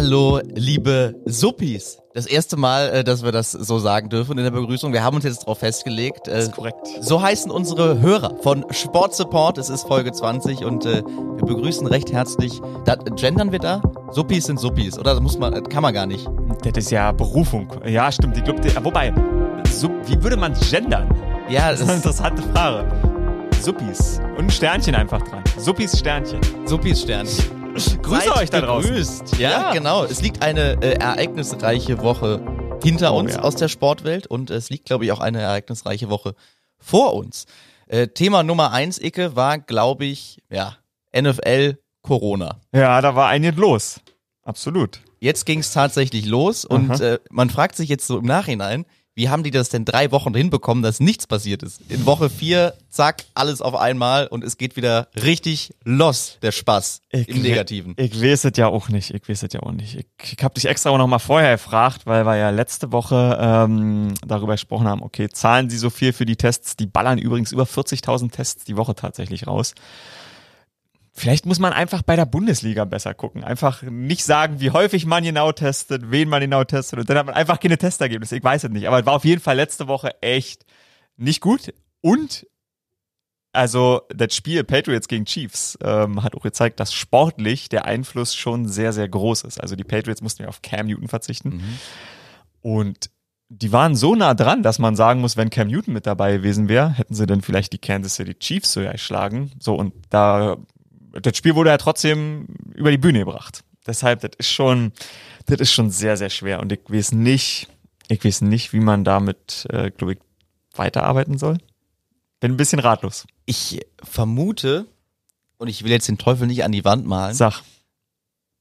Hallo, liebe Suppis. Das erste Mal, äh, dass wir das so sagen dürfen in der Begrüßung. Wir haben uns jetzt darauf festgelegt. Das ist korrekt. So heißen unsere Hörer von Sport Support. Es ist Folge 20 und äh, wir begrüßen recht herzlich. Da, gendern wir da? Suppis sind Suppis, oder? Das muss man, kann man gar nicht. Das ist ja Berufung. Ja, stimmt. Ich glaub, die, wobei, wie würde man gendern? Ja, Das ist eine interessante Frage. Suppis. Und ein Sternchen einfach dran. Suppis Sternchen. Suppis Sternchen. Grüße Seid euch da draußen. gegrüßt. Ja, Ja. genau. Es liegt eine äh, ereignisreiche Woche hinter Oh, uns ja. aus der Sportwelt und es liegt, glaube ich, auch eine ereignisreiche Woche vor uns. Äh, Thema Nummer eins, Icke, war, glaube ich, ja, NFL Corona. Ja, da war einiges los. Absolut. Jetzt ging es tatsächlich los und äh, man fragt sich jetzt so im Nachhinein, wie haben die das denn drei Wochen hinbekommen, dass nichts passiert ist? In Woche vier, zack, alles auf einmal und es geht wieder richtig los, der Spaß im Negativen. Ich weiß es ja auch nicht. Ich weiß es ja auch nicht. Ich, ich habe dich extra auch noch mal vorher gefragt, weil wir ja letzte Woche ähm, darüber gesprochen haben, okay, zahlen sie so viel für die Tests? Die ballern übrigens über 40.000 Tests die Woche tatsächlich raus. Vielleicht muss man einfach bei der Bundesliga besser gucken. Einfach nicht sagen, wie häufig man genau testet, wen man genau testet. Und dann hat man einfach keine Testergebnisse. Ich weiß es nicht. Aber es war auf jeden Fall letzte Woche echt nicht gut. Und also das Spiel Patriots gegen Chiefs ähm, hat auch gezeigt, dass sportlich der Einfluss schon sehr, sehr groß ist. Also die Patriots mussten ja auf Cam Newton verzichten. Und die waren so nah dran, dass man sagen muss, wenn Cam Newton mit dabei gewesen wäre, hätten sie dann vielleicht die Kansas City Chiefs so geschlagen. So, und da, das Spiel wurde ja trotzdem über die Bühne gebracht. Deshalb, das ist schon, das ist schon sehr, sehr schwer. Und ich weiß nicht, ich weiß nicht, wie man damit, äh, glaube ich, weiterarbeiten soll. Bin ein bisschen ratlos. Ich vermute, und ich will jetzt den Teufel nicht an die Wand malen, Sag.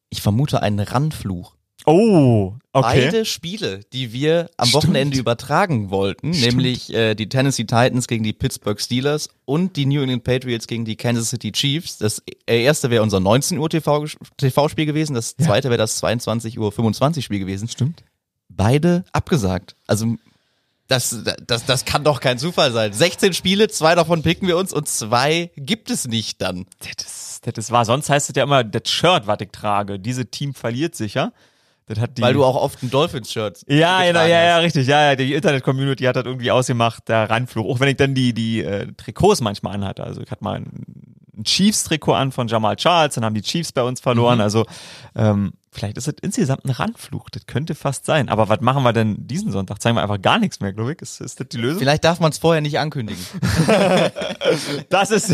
ich vermute einen Randfluch. Oh, okay. Beide Spiele, die wir am Stimmt. Wochenende übertragen wollten, Stimmt. nämlich äh, die Tennessee Titans gegen die Pittsburgh Steelers und die New England Patriots gegen die Kansas City Chiefs. Das äh, erste wäre unser 19 Uhr TV-Spiel gewesen, das Ja. zweite wäre das 22 Uhr 25 Spiel gewesen. Stimmt. Beide abgesagt. Also das, das, das kann doch kein Zufall sein. 16 Spiele, zwei davon picken wir uns und zwei gibt es nicht dann. Das, das, das war, sonst heißt es ja immer, das Shirt, was ich trage, diese Team verliert sicher. Das hat die, Weil du auch oft ein Dolphins-Shirt ja, genau, ja, ja, hast. richtig. Ja, ja, die Internet-Community hat das irgendwie ausgemacht, der Randfluch. Auch wenn ich dann die, die äh, Trikots manchmal anhatte. Also ich hatte mal ein, ein Chiefs-Trikot an von Jamal Charles, dann haben die Chiefs bei uns verloren. Also ähm, vielleicht ist das insgesamt ein Randfluch. Das könnte fast sein. Aber was machen wir denn diesen Sonntag? Zeigen wir einfach gar nichts mehr, glaube ich. Ist, ist das die Lösung? Vielleicht darf man es vorher nicht ankündigen. Das ist,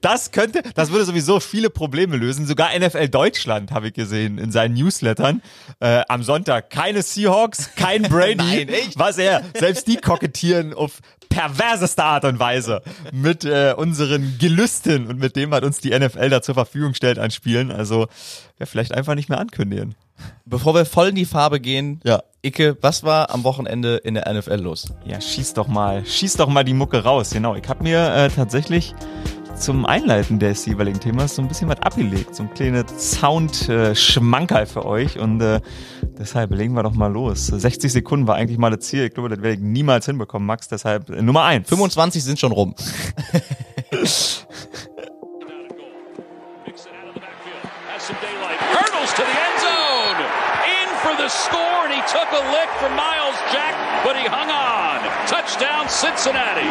das könnte, das würde sowieso viele Probleme lösen. Sogar NFL Deutschland habe ich gesehen in seinen Newslettern. Äh, am Sonntag keine Seahawks, kein Brady. Nein, echt? Was er, selbst die kokettieren auf perverseste Art und Weise mit äh, unseren Gelüsten und mit dem, was uns die NFL da zur Verfügung stellt an Spielen. Also, ja, vielleicht einfach nicht mehr ankündigen. Bevor wir voll in die Farbe gehen, Ja. Icke, was war am Wochenende in der NFL los? Ja, schieß doch mal, schieß doch mal die Mucke raus. Genau, ich habe mir äh, tatsächlich zum Einleiten des jeweiligen Themas so ein bisschen was abgelegt, so ein kleines Sound-Schmankerl für euch und äh, deshalb legen wir doch mal los. 60 Sekunden war eigentlich mal das Ziel. Ich glaube, das werde ich niemals hinbekommen, Max. Deshalb äh, Nummer eins. 25 sind schon rum. The score, and he took a lick from Miles Jack, but he hung on. Touchdown, Cincinnati.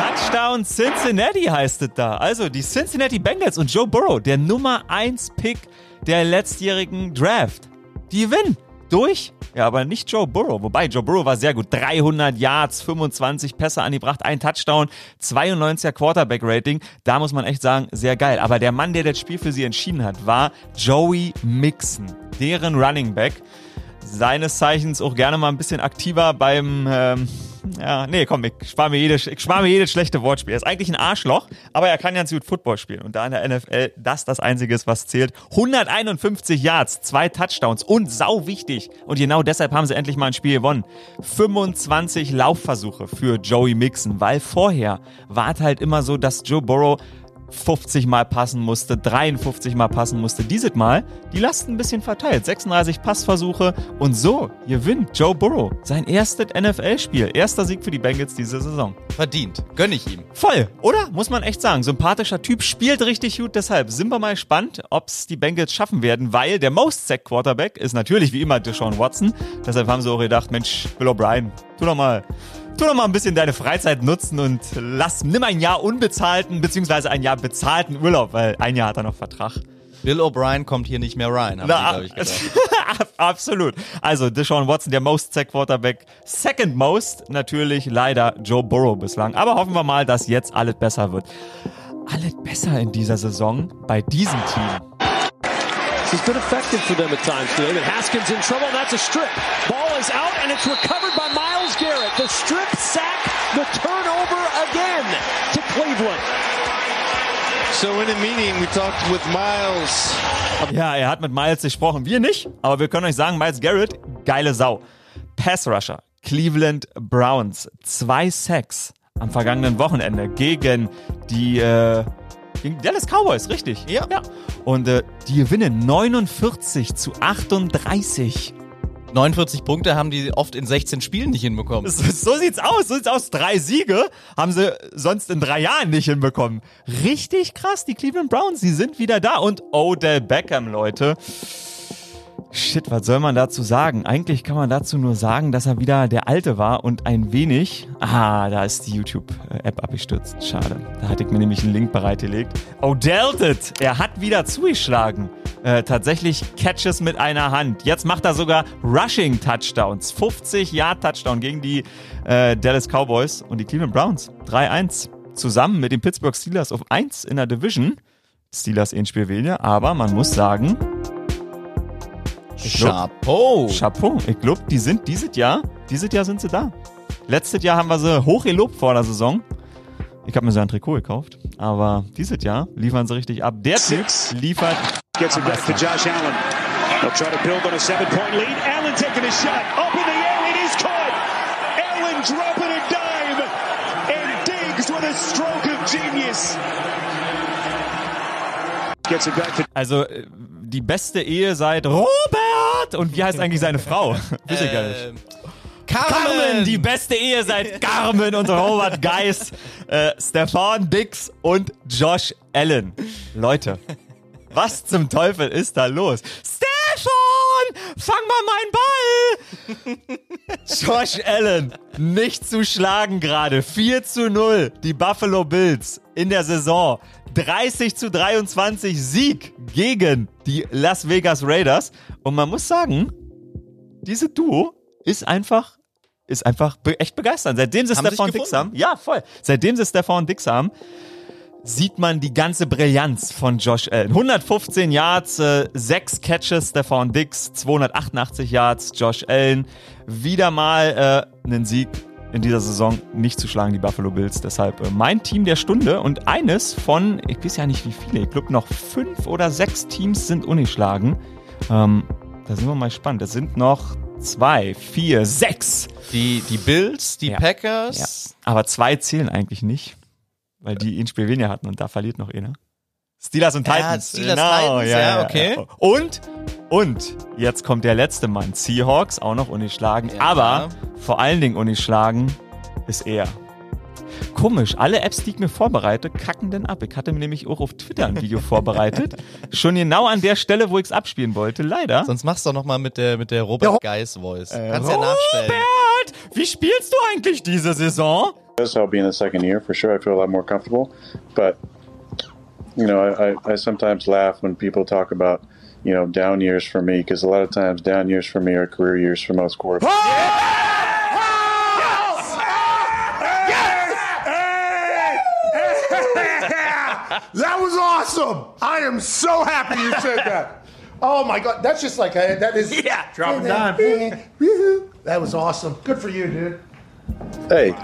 Touchdown Cincinnati heißt es da. Also die Cincinnati Bengals und Joe Burrow, der Nummer 1 Pick der letztjährigen Draft. Die gewinnen. Durch? Ja, aber nicht Joe Burrow. Wobei, Joe Burrow war sehr gut. 300 Yards, 25 Pässe angebracht, ein Touchdown, 92er Quarterback-Rating. Da muss man echt sagen, sehr geil. Aber der Mann, der das Spiel für sie entschieden hat, war Joey Mixon, deren Running Back. Seines Zeichens auch gerne mal ein bisschen aktiver beim, ähm, ja, nee, komm, ich spare mir, jedes, ich spar mir jedes schlechte Wortspiel. Er ist eigentlich ein Arschloch, aber er kann ganz gut Football spielen. Und da in der NFL das das Einzige ist, was zählt. 151 Yards, zwei Touchdowns und sau wichtig. Und genau deshalb haben sie endlich mal ein Spiel gewonnen. 25 Laufversuche für Joey Mixon, weil vorher war es halt immer so, dass Joe Burrow 50 Mal passen musste, 53 Mal passen musste. Dieses Mal die Last ein bisschen verteilt. 36 Passversuche und so gewinnt Joe Burrow sein erstes NFL-Spiel. Erster Sieg für die Bengals diese Saison. Verdient. Gönn ich ihm. Voll, oder? Muss man echt sagen. Sympathischer Typ, spielt richtig gut. Deshalb sind wir mal gespannt, ob es die Bengals schaffen werden, weil der Most Sack Quarterback ist natürlich wie immer Deshaun Watson. Deshalb haben sie auch gedacht, Mensch, Bill O'Brien, tu doch mal tu doch mal ein bisschen deine Freizeit nutzen und lass, nimm ein Jahr unbezahlten, beziehungsweise ein Jahr bezahlten Urlaub, weil ein Jahr hat er noch Vertrag. Bill O'Brien kommt hier nicht mehr rein, glaub ich, gedacht. Absolut. Also Deshaun Watson, der Most Sack Quarterback. Second Most natürlich leider Joe Burrow bislang. Aber hoffen wir mal, dass jetzt alles besser wird. Alles besser in dieser Saison bei diesem Team. He's been effective for them at times today, but Haskins in trouble, that's a strip. Ball is out, and it's recovered by Miles Garrett. The strip sack, the turnover again to Cleveland. So in a meeting, we talked with Miles. Ja, er hat mit Miles gesprochen. Wir nicht, aber wir können euch sagen, Miles Garrett, geile Sau. Pass Rusher, Cleveland Browns, zwei Sacks am vergangenen Wochenende gegen die äh, gegen Dallas Cowboys, richtig? Ja. ja. Und äh, die gewinnen 49 zu 38. 49 Punkte haben die oft in 16 Spielen nicht hinbekommen. So, so sieht's aus. So sieht's aus. Drei Siege haben sie sonst in drei Jahren nicht hinbekommen. Richtig krass. Die Cleveland Browns, die sind wieder da. Und Odell Beckham, Leute. Shit, was soll man dazu sagen? Eigentlich kann man dazu nur sagen, dass er wieder der Alte war und ein wenig. Ah, da ist die YouTube-App abgestürzt. Schade. Da hatte ich mir nämlich einen Link bereitgelegt. Odell, er hat wieder zugeschlagen. Äh, tatsächlich Catches mit einer Hand. Jetzt macht er sogar Rushing Touchdowns. 50 Yard Touchdown gegen die äh, Dallas Cowboys und die Cleveland Browns. 3-1. Zusammen mit den Pittsburgh Steelers auf 1 in der Division. Steelers ein Spiel weniger, aber man muss sagen, Chapeau. Chapeau. Ich glaube, die sind dieses Jahr, dieses Jahr sind sie da. Letztes Jahr haben wir sie hoch gelobt vor der Saison. Ich habe mir so ein Trikot gekauft, aber dieses Jahr liefern sie richtig ab. Der Typ liefert. Gets it back to Josh Allen. They'll try to build on a seven-point lead. Allen taking a shot. Up in the air. It is caught. Allen dropping a dime. And Diggs with a stroke of genius. Gets it back to Also äh, die beste Ehe seit Robert. Und wie heißt eigentlich seine Frau? Wisst ihr gar nicht. Ähm, Carmen. Carmen, die beste Ehe seit Carmen und Robert Geis, äh, Stefan Dix und Josh Allen. Leute, was zum Teufel ist da los? Stefan, fang mal meinen Ball! Josh Allen, nicht zu schlagen gerade. 4 zu 0, die Buffalo Bills in der Saison. 30 zu 23 Sieg gegen die Las Vegas Raiders. Und man muss sagen, diese Duo ist einfach ist einfach echt begeisternd. Seitdem sie Haben Stefan Dix haben, ja voll. Seitdem sie Stefan Dix haben, sieht man die ganze Brillanz von Josh Allen. 115 Yards, äh, 6 Catches, Stefan Dix, 288 Yards, Josh Allen. Wieder mal äh, einen Sieg in dieser Saison nicht zu schlagen, die Buffalo Bills. Deshalb äh, mein Team der Stunde und eines von, ich weiß ja nicht wie viele, ich glaube noch fünf oder sechs Teams sind ungeschlagen. Ähm, da sind wir mal gespannt. Es sind noch zwei, vier, sechs. Die, die Bills, die Ja. Packers. Aber zwei zählen eigentlich nicht, weil die ein Spiel weniger hatten und da verliert noch einer. Steelers und Ja, Titans. Steelers, Titans, ja, okay. Und, und, jetzt kommt der letzte Mann. Seahawks, auch noch ungeschlagen. Ja. Aber vor allen Dingen ungeschlagen ist er. Komisch, alle Apps, die ich mir vorbereite, kacken denn ab. Ich hatte mir nämlich auch auf Twitter ein Video vorbereitet. Schon genau an der Stelle, wo ich es abspielen wollte. Leider. Sonst machst du doch noch mal mit der, mit der Robert Geis Voice. Kannst ja nachstellen. Robert, wie spielst du eigentlich diese Saison? does help being the second year for sure. I feel a lot more comfortable, but you know, I, I, I sometimes laugh when people talk about you know down years for me because a lot of times down years for me are career years for most quarterbacks. That was awesome. I am so happy you said that. Oh my God, that's just like a, that is yeah, drop it down. That was awesome. Good for you, dude. Hey,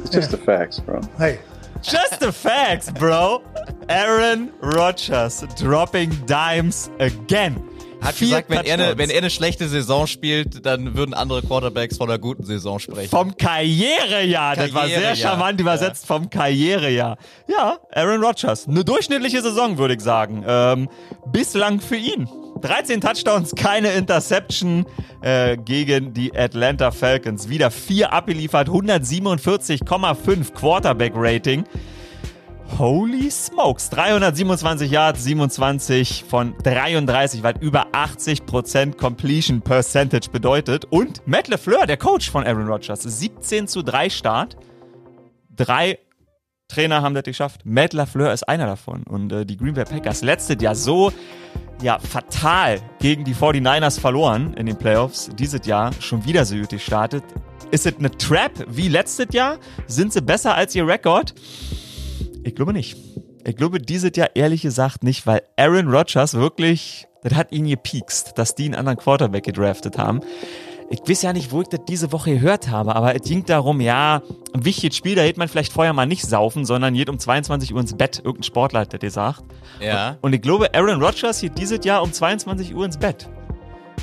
it's just the facts, bro. Hey, Just the facts, bro. Aaron Rodgers dropping dimes again. Hat Vier gesagt, wenn er, eine, wenn er eine schlechte Saison spielt, dann würden andere Quarterbacks von einer guten Saison sprechen. Vom Karrierejahr. Das war sehr charmant übersetzt vom Karrierejahr. Ja, Aaron Rodgers. Eine durchschnittliche Saison, würde ich sagen. Ähm, bislang für ihn. 13 Touchdowns, keine Interception äh, gegen die Atlanta Falcons. Wieder vier abgeliefert, 147,5 Quarterback-Rating. Holy smokes. 327 Yards, 27 von 33, was über 80% Completion Percentage bedeutet. Und Matt LeFleur, der Coach von Aaron Rodgers, 17 zu 3 Start. Drei Trainer haben das geschafft. Matt LaFleur ist einer davon. Und äh, die Green Bay Packers letztes Jahr so ja, fatal gegen die 49ers verloren in den Playoffs. Dieses Jahr schon wieder so gut gestartet. Ist es eine Trap wie letztes Jahr? Sind sie besser als ihr Rekord? Ich glaube nicht. Ich glaube dieses Jahr ehrlich gesagt nicht, weil Aaron Rodgers wirklich, das hat ihn gepiekst, dass die einen anderen Quarterback gedraftet haben. Ich weiß ja nicht, wo ich das diese Woche gehört habe, aber es ging darum, ja, ein wichtiges Spiel, da hätte man vielleicht vorher mal nicht saufen, sondern geht um 22 Uhr ins Bett. Irgendein Sportler hat das gesagt. Ja. Und ich glaube, Aaron Rodgers geht dieses Jahr um 22 Uhr ins Bett.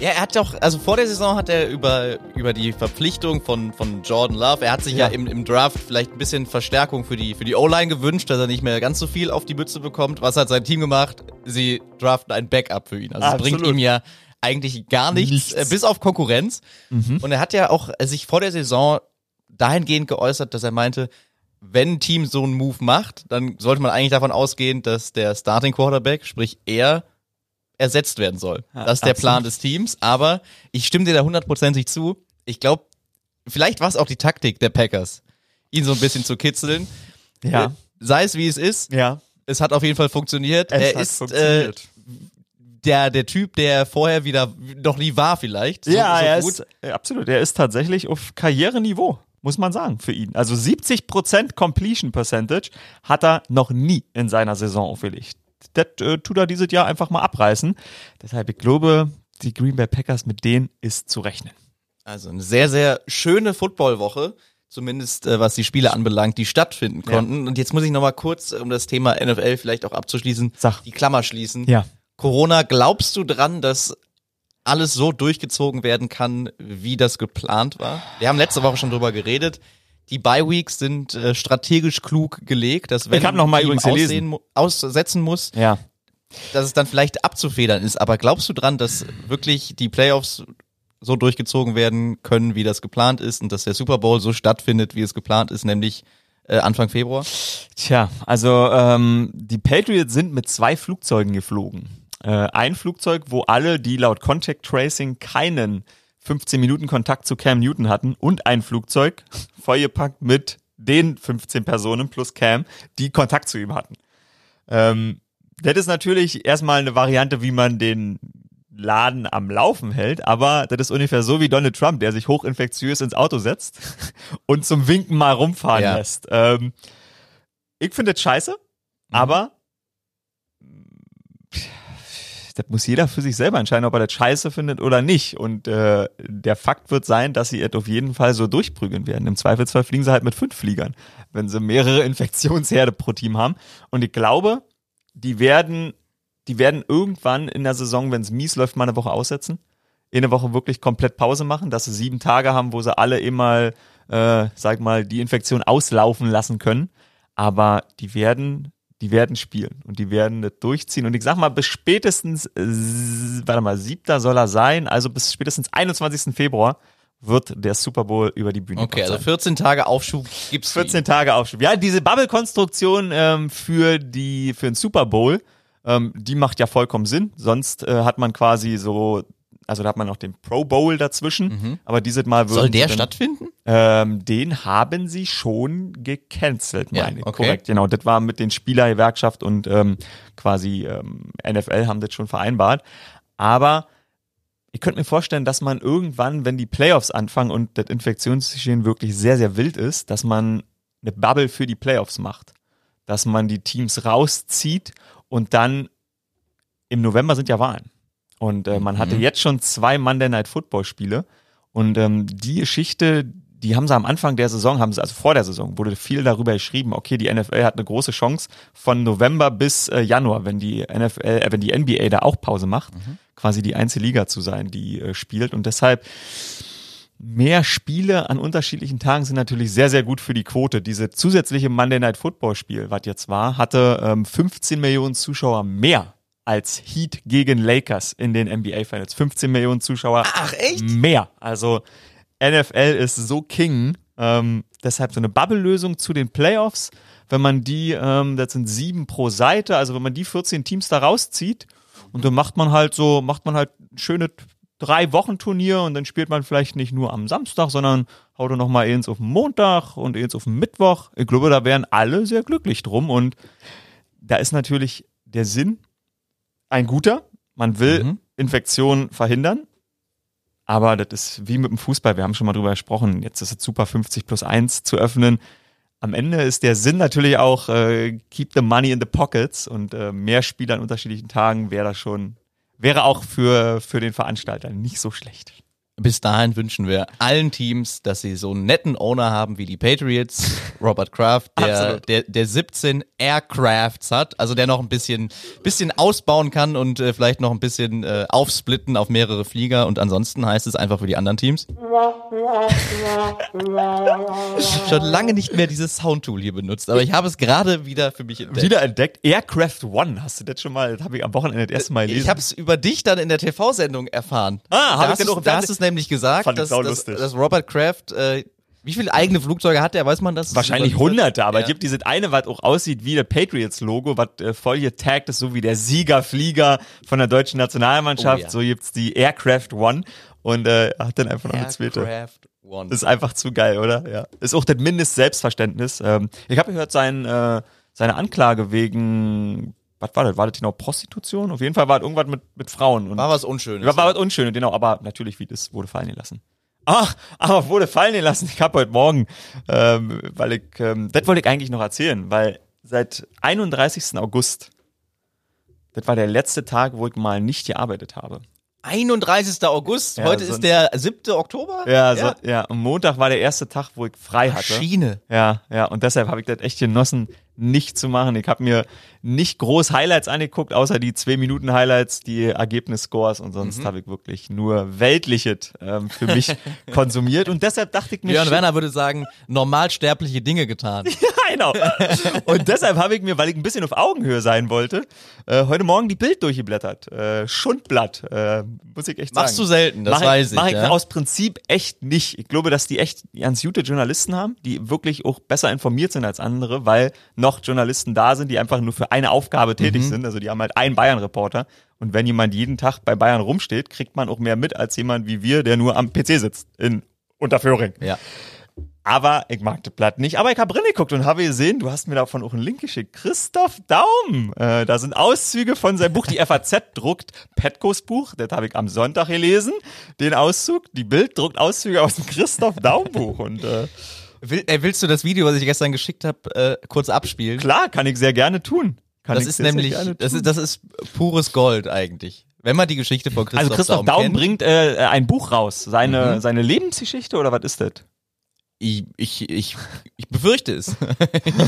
Ja, er hat doch, also vor der Saison hat er über, über die Verpflichtung von, von Jordan Love, er hat sich ja, Ja. im, im Draft vielleicht ein bisschen Verstärkung für die, für die O-Line gewünscht, dass er nicht mehr ganz so viel auf die Mütze bekommt. Was hat sein Team gemacht? Sie draften ein Backup für ihn. Also es bringt ihm ja eigentlich gar nichts, Nichts. Äh, bis auf Konkurrenz. Und er hat ja auch äh, sich vor der Saison dahingehend geäußert, dass er meinte, wenn ein Team so einen Move macht, dann sollte man eigentlich davon ausgehen, dass der Starting Quarterback, sprich er, ersetzt werden soll. Das ist der. Plan des Teams. Aber ich stimme dir da hundertprozentig zu. Ich glaube, vielleicht war es auch die Taktik der Packers, ihn so ein bisschen zu kitzeln. Ja. Äh, Sei es wie es ist. Ja. Es hat auf jeden Fall funktioniert. Es er hat ist äh, funktioniert. der, der Typ, der vorher wieder noch nie war, vielleicht. So, ja, so er gut. ist, äh, absolut. Er ist tatsächlich auf Karriereniveau, muss man sagen, für ihn. Also 70% Completion Percentage hat er noch nie in seiner Saison aufgelegt. Das äh, tut er dieses Jahr einfach mal abreißen. Deshalb, ich glaube, die Green Bay Packers, mit denen ist zu rechnen. Also eine sehr, sehr schöne Footballwoche, zumindest äh, was die Spiele anbelangt, die stattfinden konnten. Und jetzt muss ich nochmal kurz, um das Thema NFL vielleicht auch abzuschließen, Sag. die Klammer schließen. Ja. Corona, glaubst du dran, dass alles so durchgezogen werden kann, wie das geplant war? Wir haben letzte Woche schon drüber geredet. Die Bye Weeks sind äh, strategisch klug gelegt, dass wenn Ich noch mal übrigens aussehen aussetzen muss, Ja. dass es dann vielleicht abzufedern ist. Aber glaubst du dran, dass wirklich die Playoffs so durchgezogen werden können, wie das geplant ist und dass der Super Bowl so stattfindet, wie es geplant ist, nämlich äh, Anfang Februar? Tja, also ähm, die Patriots sind mit zwei Flugzeugen geflogen. Äh, ein Flugzeug, wo alle, die laut Contact Tracing keinen 15 Minuten Kontakt zu Cam Newton hatten und ein Flugzeug vollgepackt mit den 15 Personen plus Cam, die Kontakt zu ihm hatten. Ähm, das ist natürlich erstmal eine Variante, wie man den Laden am Laufen hält, aber das ist ungefähr so wie Donald Trump, der sich hochinfektiös ins Auto setzt und zum Winken mal rumfahren Ja. lässt. Ähm, ich finde das scheiße, aber das muss jeder für sich selber entscheiden, ob er das scheiße findet oder nicht. Und äh, der Fakt wird sein, dass sie es auf jeden Fall so durchprügeln werden. Im Zweifelsfall fliegen sie halt mit fünf Fliegern, wenn sie mehrere Infektionsherde pro Team haben. Und ich glaube, die werden, die werden irgendwann in der Saison, wenn es mies läuft, mal eine Woche aussetzen. In eine Woche wirklich komplett Pause machen, dass sie sieben Tage haben, wo sie alle immer, äh, sag mal, die Infektion auslaufen lassen können. Aber die werden, die werden spielen und die werden das durchziehen. Und ich sag mal, bis spätestens, äh, warte mal, siebter soll er sein, also bis spätestens 21. Februar wird der Super Bowl über die Bühne Okay, also sein. 14 Tage Aufschub gibt's. für 14 Tage Aufschub. Ja, diese Bubble-Konstruktion ähm, für die für den Super Bowl, ähm, die macht ja vollkommen Sinn. Sonst äh, hat man quasi so, also da hat man noch den Pro Bowl dazwischen. Aber dieses Mal würden Soll der dann- stattfinden? ähm, den haben sie schon gecancelt, Ja, meine ich. okay. Korrekt, genau. Das war mit den Spielergewerkschaft und ähm, quasi ähm, NFL haben das schon vereinbart. Aber ich könnte mir vorstellen, dass man irgendwann, wenn die Playoffs anfangen und das Infektionsgeschehen wirklich sehr, sehr wild ist, dass man eine Bubble für die Playoffs macht. Dass man die Teams rauszieht und dann im November sind ja Wahlen. Und äh, man hatte jetzt schon zwei Monday Night Football Spiele. Und ähm, die Geschichte, die haben sie am Anfang der Saison, haben sie, also vor der Saison, wurde viel darüber geschrieben, okay, die NFL hat eine große Chance von November bis äh, Januar, wenn die NFL, äh, wenn die NBA da auch Pause macht, mhm. quasi die einzige Liga zu sein, die äh, spielt. Und deshalb mehr Spiele an unterschiedlichen Tagen sind natürlich sehr, sehr gut für die Quote. Diese zusätzliche Monday Night Football Spiel, was jetzt war, hatte ähm, 15 Millionen Zuschauer mehr als Heat gegen Lakers in den NBA Finals. 15 Millionen Zuschauer. Ach, echt? Mehr. Also NFL ist so King. Ähm, deshalb so eine Bubble-Lösung zu den Playoffs. Wenn man die, ähm, das sind sieben pro Seite, also wenn man die 14 Teams da rauszieht und dann macht man halt so, macht man halt ein schönes drei Wochen Turnier und dann spielt man vielleicht nicht nur am Samstag, sondern haut er nochmal eins auf den Montag und eins auf den Mittwoch. Ich glaube, da wären alle sehr glücklich drum und da ist natürlich der Sinn ein guter. Man will mhm. Infektionen verhindern. Aber das ist wie mit dem Fußball, wir haben schon mal drüber gesprochen. Jetzt ist es super, 50 plus 1 zu öffnen. Am Ende ist der Sinn natürlich auch, äh, keep the money in the pockets und äh, mehr Spiele an unterschiedlichen Tagen wäre das schon wäre auch für, für den Veranstalter nicht so schlecht. Bis dahin wünschen wir allen Teams, dass sie so einen netten Owner haben wie die Patriots, Robert Kraft, der, der, der 17 Aircrafts hat, also der noch ein bisschen, bisschen ausbauen kann und äh, vielleicht noch ein bisschen äh, aufsplitten auf mehrere Flieger und ansonsten heißt es einfach für die anderen Teams. schon lange nicht mehr dieses Soundtool hier benutzt, aber ich habe es gerade wieder für mich entdeckt. Wieder entdeckt? Aircraft One, hast du das schon mal, das habe ich am Wochenende das erste Mal gelesen. Ich habe es über dich dann in der TV-Sendung erfahren. Ah, habe ich denn noch du es nämlich gesagt, dass, dass, dass Robert Kraft äh, wie viele eigene Flugzeuge hat der? Weiß man das? Wahrscheinlich hunderte, aber ja. es gibt dieses eine, was auch aussieht wie der Patriots-Logo, was äh, voll getaggt ist, so wie der Siegerflieger von der deutschen Nationalmannschaft. Oh, ja. So gibt's die Aircraft One und äh, hat dann einfach noch eine zweite. Aircraft One. Das ist einfach zu geil, oder? Ja. Ist auch das Mindest-Selbstverständnis. Ähm, ich habe gehört, sein, äh, seine Anklage wegen was war das? War das genau Prostitution? Auf jeden Fall war das irgendwas mit, mit Frauen. Und war was Unschönes. War, war was Unschönes, genau. Aber natürlich, wie das wurde fallen gelassen. Ach, aber wurde fallen gelassen. Ich habe heute Morgen, ähm, weil ich, ähm, das wollte ich eigentlich noch erzählen, weil seit 31. August, das war der letzte Tag, wo ich mal nicht gearbeitet habe. 31. August, ja, heute ist der 7. Oktober? Ja, ja. So, ja, und Montag war der erste Tag, wo ich frei hatte. Maschine. Ja, ja, und deshalb habe ich das echt genossen, nicht zu machen. Ich habe mir nicht groß Highlights angeguckt, außer die zwei Minuten Highlights, die Ergebnisscores und sonst mhm. habe ich wirklich nur weltliches ähm, für mich konsumiert und deshalb dachte ich mir Björn Werner würde sagen, normalsterbliche Dinge getan. ja, genau. Und deshalb habe ich mir, weil ich ein bisschen auf Augenhöhe sein wollte, äh, heute Morgen die Bild durchgeblättert. Äh, Schundblatt, äh, muss ich echt sagen. Machst du selten, das mach weiß ich. Mach ich ja? aus Prinzip echt nicht. Ich glaube, dass die echt ganz gute Journalisten haben, die wirklich auch besser informiert sind als andere, weil noch Journalisten da sind, die einfach nur für eine Aufgabe tätig mhm. sind. Also die haben halt einen Bayern-Reporter. Und wenn jemand jeden Tag bei Bayern rumsteht, kriegt man auch mehr mit als jemand wie wir, der nur am PC sitzt in Unterföhring. Ja. Aber ich mag das Blatt nicht. Aber ich habe geguckt und habe gesehen, du hast mir davon auch einen Link geschickt. Christoph Daum. Äh, da sind Auszüge von seinem Buch. Die FAZ druckt Petkos Buch. Das habe ich am Sonntag gelesen. Den Auszug. Die Bild druckt Auszüge aus dem Christoph Daum Buch. Und äh, Will, äh, willst du das Video, was ich gestern geschickt habe, äh, kurz abspielen? Klar, kann ich sehr gerne tun. Kann das ist nämlich, das ist, das ist pures Gold eigentlich. Wenn man die Geschichte von Christoph, also Christoph Daum, Daum bringt äh, ein Buch raus, seine mhm. seine Lebensgeschichte oder was ist das? Ich, ich, ich, ich befürchte es.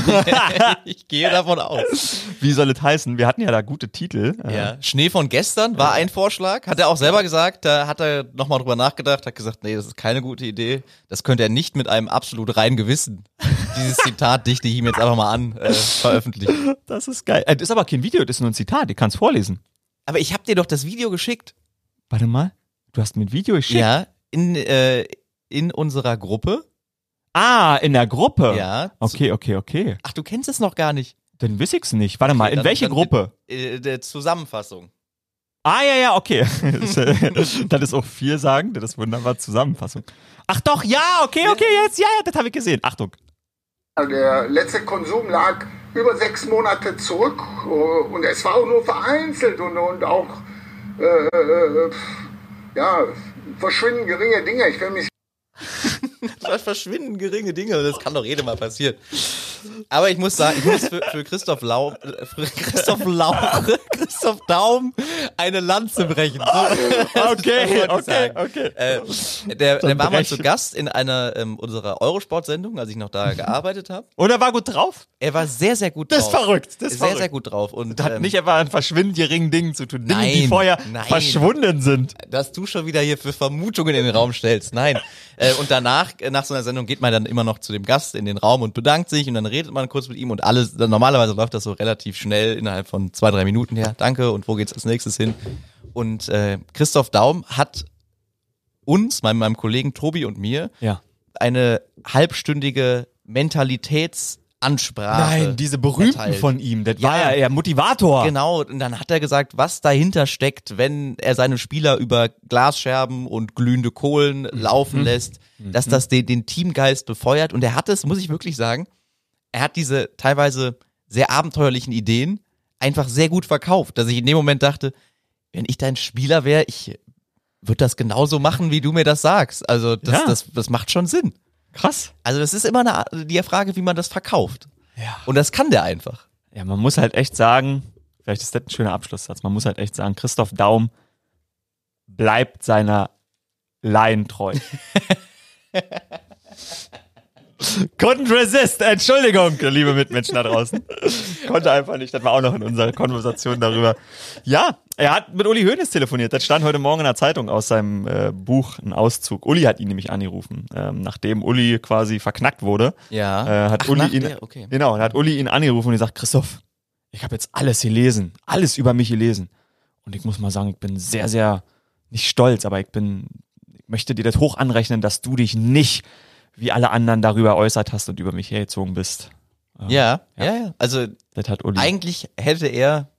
ich gehe davon aus. Wie soll es heißen? Wir hatten ja da gute Titel. Ja. Schnee von gestern war ein Vorschlag. Hat er auch selber gesagt. Da hat er nochmal drüber nachgedacht, hat gesagt, nee, das ist keine gute Idee. Das könnte er nicht mit einem absolut reinen Gewissen. Dieses Zitat dichte ich ihm jetzt einfach mal an, äh, veröffentlichen. Das ist geil. Äh, das ist aber kein Video, das ist nur ein Zitat. Ich kann es vorlesen. Aber ich habe dir doch das Video geschickt. Warte mal. Du hast mir ein Video geschickt? Ja, in, äh, in unserer Gruppe. Ah, in der Gruppe. Ja. Okay, okay, okay. Ach, du kennst es noch gar nicht. Dann wiss ich's nicht. Warte okay, mal, in dann, welche dann Gruppe? In, der Zusammenfassung. Ah, ja, ja, okay. das ist auch viel sagen, das ist wunderbar Zusammenfassung. Ach doch, ja, okay, okay, jetzt, ja, ja, das habe ich gesehen. Achtung. Der letzte Konsum lag über sechs Monate zurück und es war auch nur vereinzelt und, und auch äh, äh, ja, verschwinden geringe Dinge. Ich will mich verschwinden geringe Dinge. Das kann doch jedem mal passieren. Aber ich muss sagen, ich muss für, für Christoph Lau, äh, für Christoph Lau, Christoph Daum eine Lanze brechen. So, Okay, ich okay, sagen. okay. Äh, der, der war mal zu Gast in einer ähm, unserer Eurosport-Sendung, als ich noch da gearbeitet habe. Und er war gut drauf? Er war sehr, sehr gut Das drauf. ist verrückt, das ist sehr, verrückt. sehr gut drauf. Und Hat ähm, nicht etwa an verschwindend geringen Dingen zu tun. Dingen, die Nein, vorher nein. verschwunden sind. dass du schon wieder hier für Vermutungen in den Raum stellst. Nein. Äh, und danach, äh, nach so einer Sendung, geht man dann immer noch zu dem Gast in den Raum und bedankt sich und dann redet man kurz mit ihm und alles, dann normalerweise läuft das so relativ schnell innerhalb von zwei, drei Minuten her. Danke und wo geht's als nächstes hin? Und äh, Christoph Daum hat uns, meinem, meinem Kollegen Tobi und mir, Ja. eine halbstündige Mentalitätsansprache. Nein, diese berühmten erteilt. von ihm, das Ja. war ja eher Motivator. Genau, und dann hat er gesagt, was dahinter steckt, wenn er seine Spieler über Glasscherben und glühende Kohlen Mhm. laufen lässt, dass das den, den Teamgeist befeuert. Und er hat es, muss ich wirklich sagen, er hat diese teilweise sehr abenteuerlichen Ideen einfach sehr gut verkauft, dass ich in dem Moment dachte, wenn ich dein Spieler wäre, ich würde das genauso machen, wie du mir das sagst. Also das, Ja. das, das macht schon Sinn. Krass. Also das ist immer eine, die Frage, wie man das verkauft. Ja. Und das kann der einfach. Ja, man muss halt echt sagen, vielleicht ist das ein schöner Abschlusssatz, man muss halt echt sagen, Christoph Daum bleibt seiner Laien treu. Couldn't resist, Entschuldigung, liebe Mitmenschen da draußen. Konnte einfach nicht, das war auch noch in unserer Konversation darüber. Ja, er hat mit Uli Hoeneß telefoniert, das stand heute Morgen in der Zeitung aus seinem äh, Buch, ein Auszug. Uli hat ihn nämlich angerufen, ähm, nachdem Uli quasi verknackt wurde. Ja. Äh, hat Ach, Uli nach ihn, der, okay. genau, hat Uli ihn angerufen und gesagt, Christoph, ich habe jetzt alles gelesen, alles über mich gelesen. Und ich muss mal sagen, ich bin sehr, sehr, nicht stolz, aber ich bin, ich möchte dir das hoch anrechnen, dass du dich nicht wie alle anderen darüber äußert hast und über mich hergezogen bist. Ja, ja, ja. Also Das hat Uli. eigentlich hätte er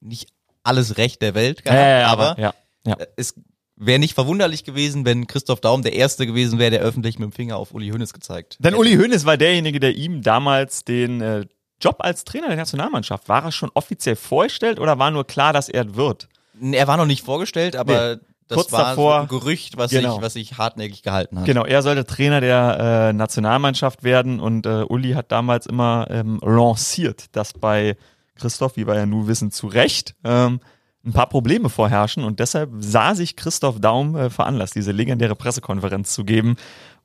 nicht alles Recht der Welt gehabt, ja, ja, ja, aber ja, ja. es wäre nicht verwunderlich gewesen, wenn Christoph Daum der Erste gewesen wäre, der öffentlich mit dem Finger auf Uli Hoeneß gezeigt. Denn Uli Hoeneß war derjenige, der ihm damals den äh, Job als Trainer der Nationalmannschaft, war er schon offiziell vorgestellt oder war nur klar, dass er wird? Er war noch nicht vorgestellt, aber das kurz war davor- so ein Gerücht, was Genau. sich was sich hartnäckig gehalten hat. Genau, er sollte Trainer der äh, Nationalmannschaft werden und äh, Uli hat damals immer ähm, lanciert, dass bei Christoph, wie wir ja nun wissen, zu Recht ähm, ein paar Probleme vorherrschen und deshalb sah sich Christoph Daum äh, veranlasst, diese legendäre Pressekonferenz zu geben,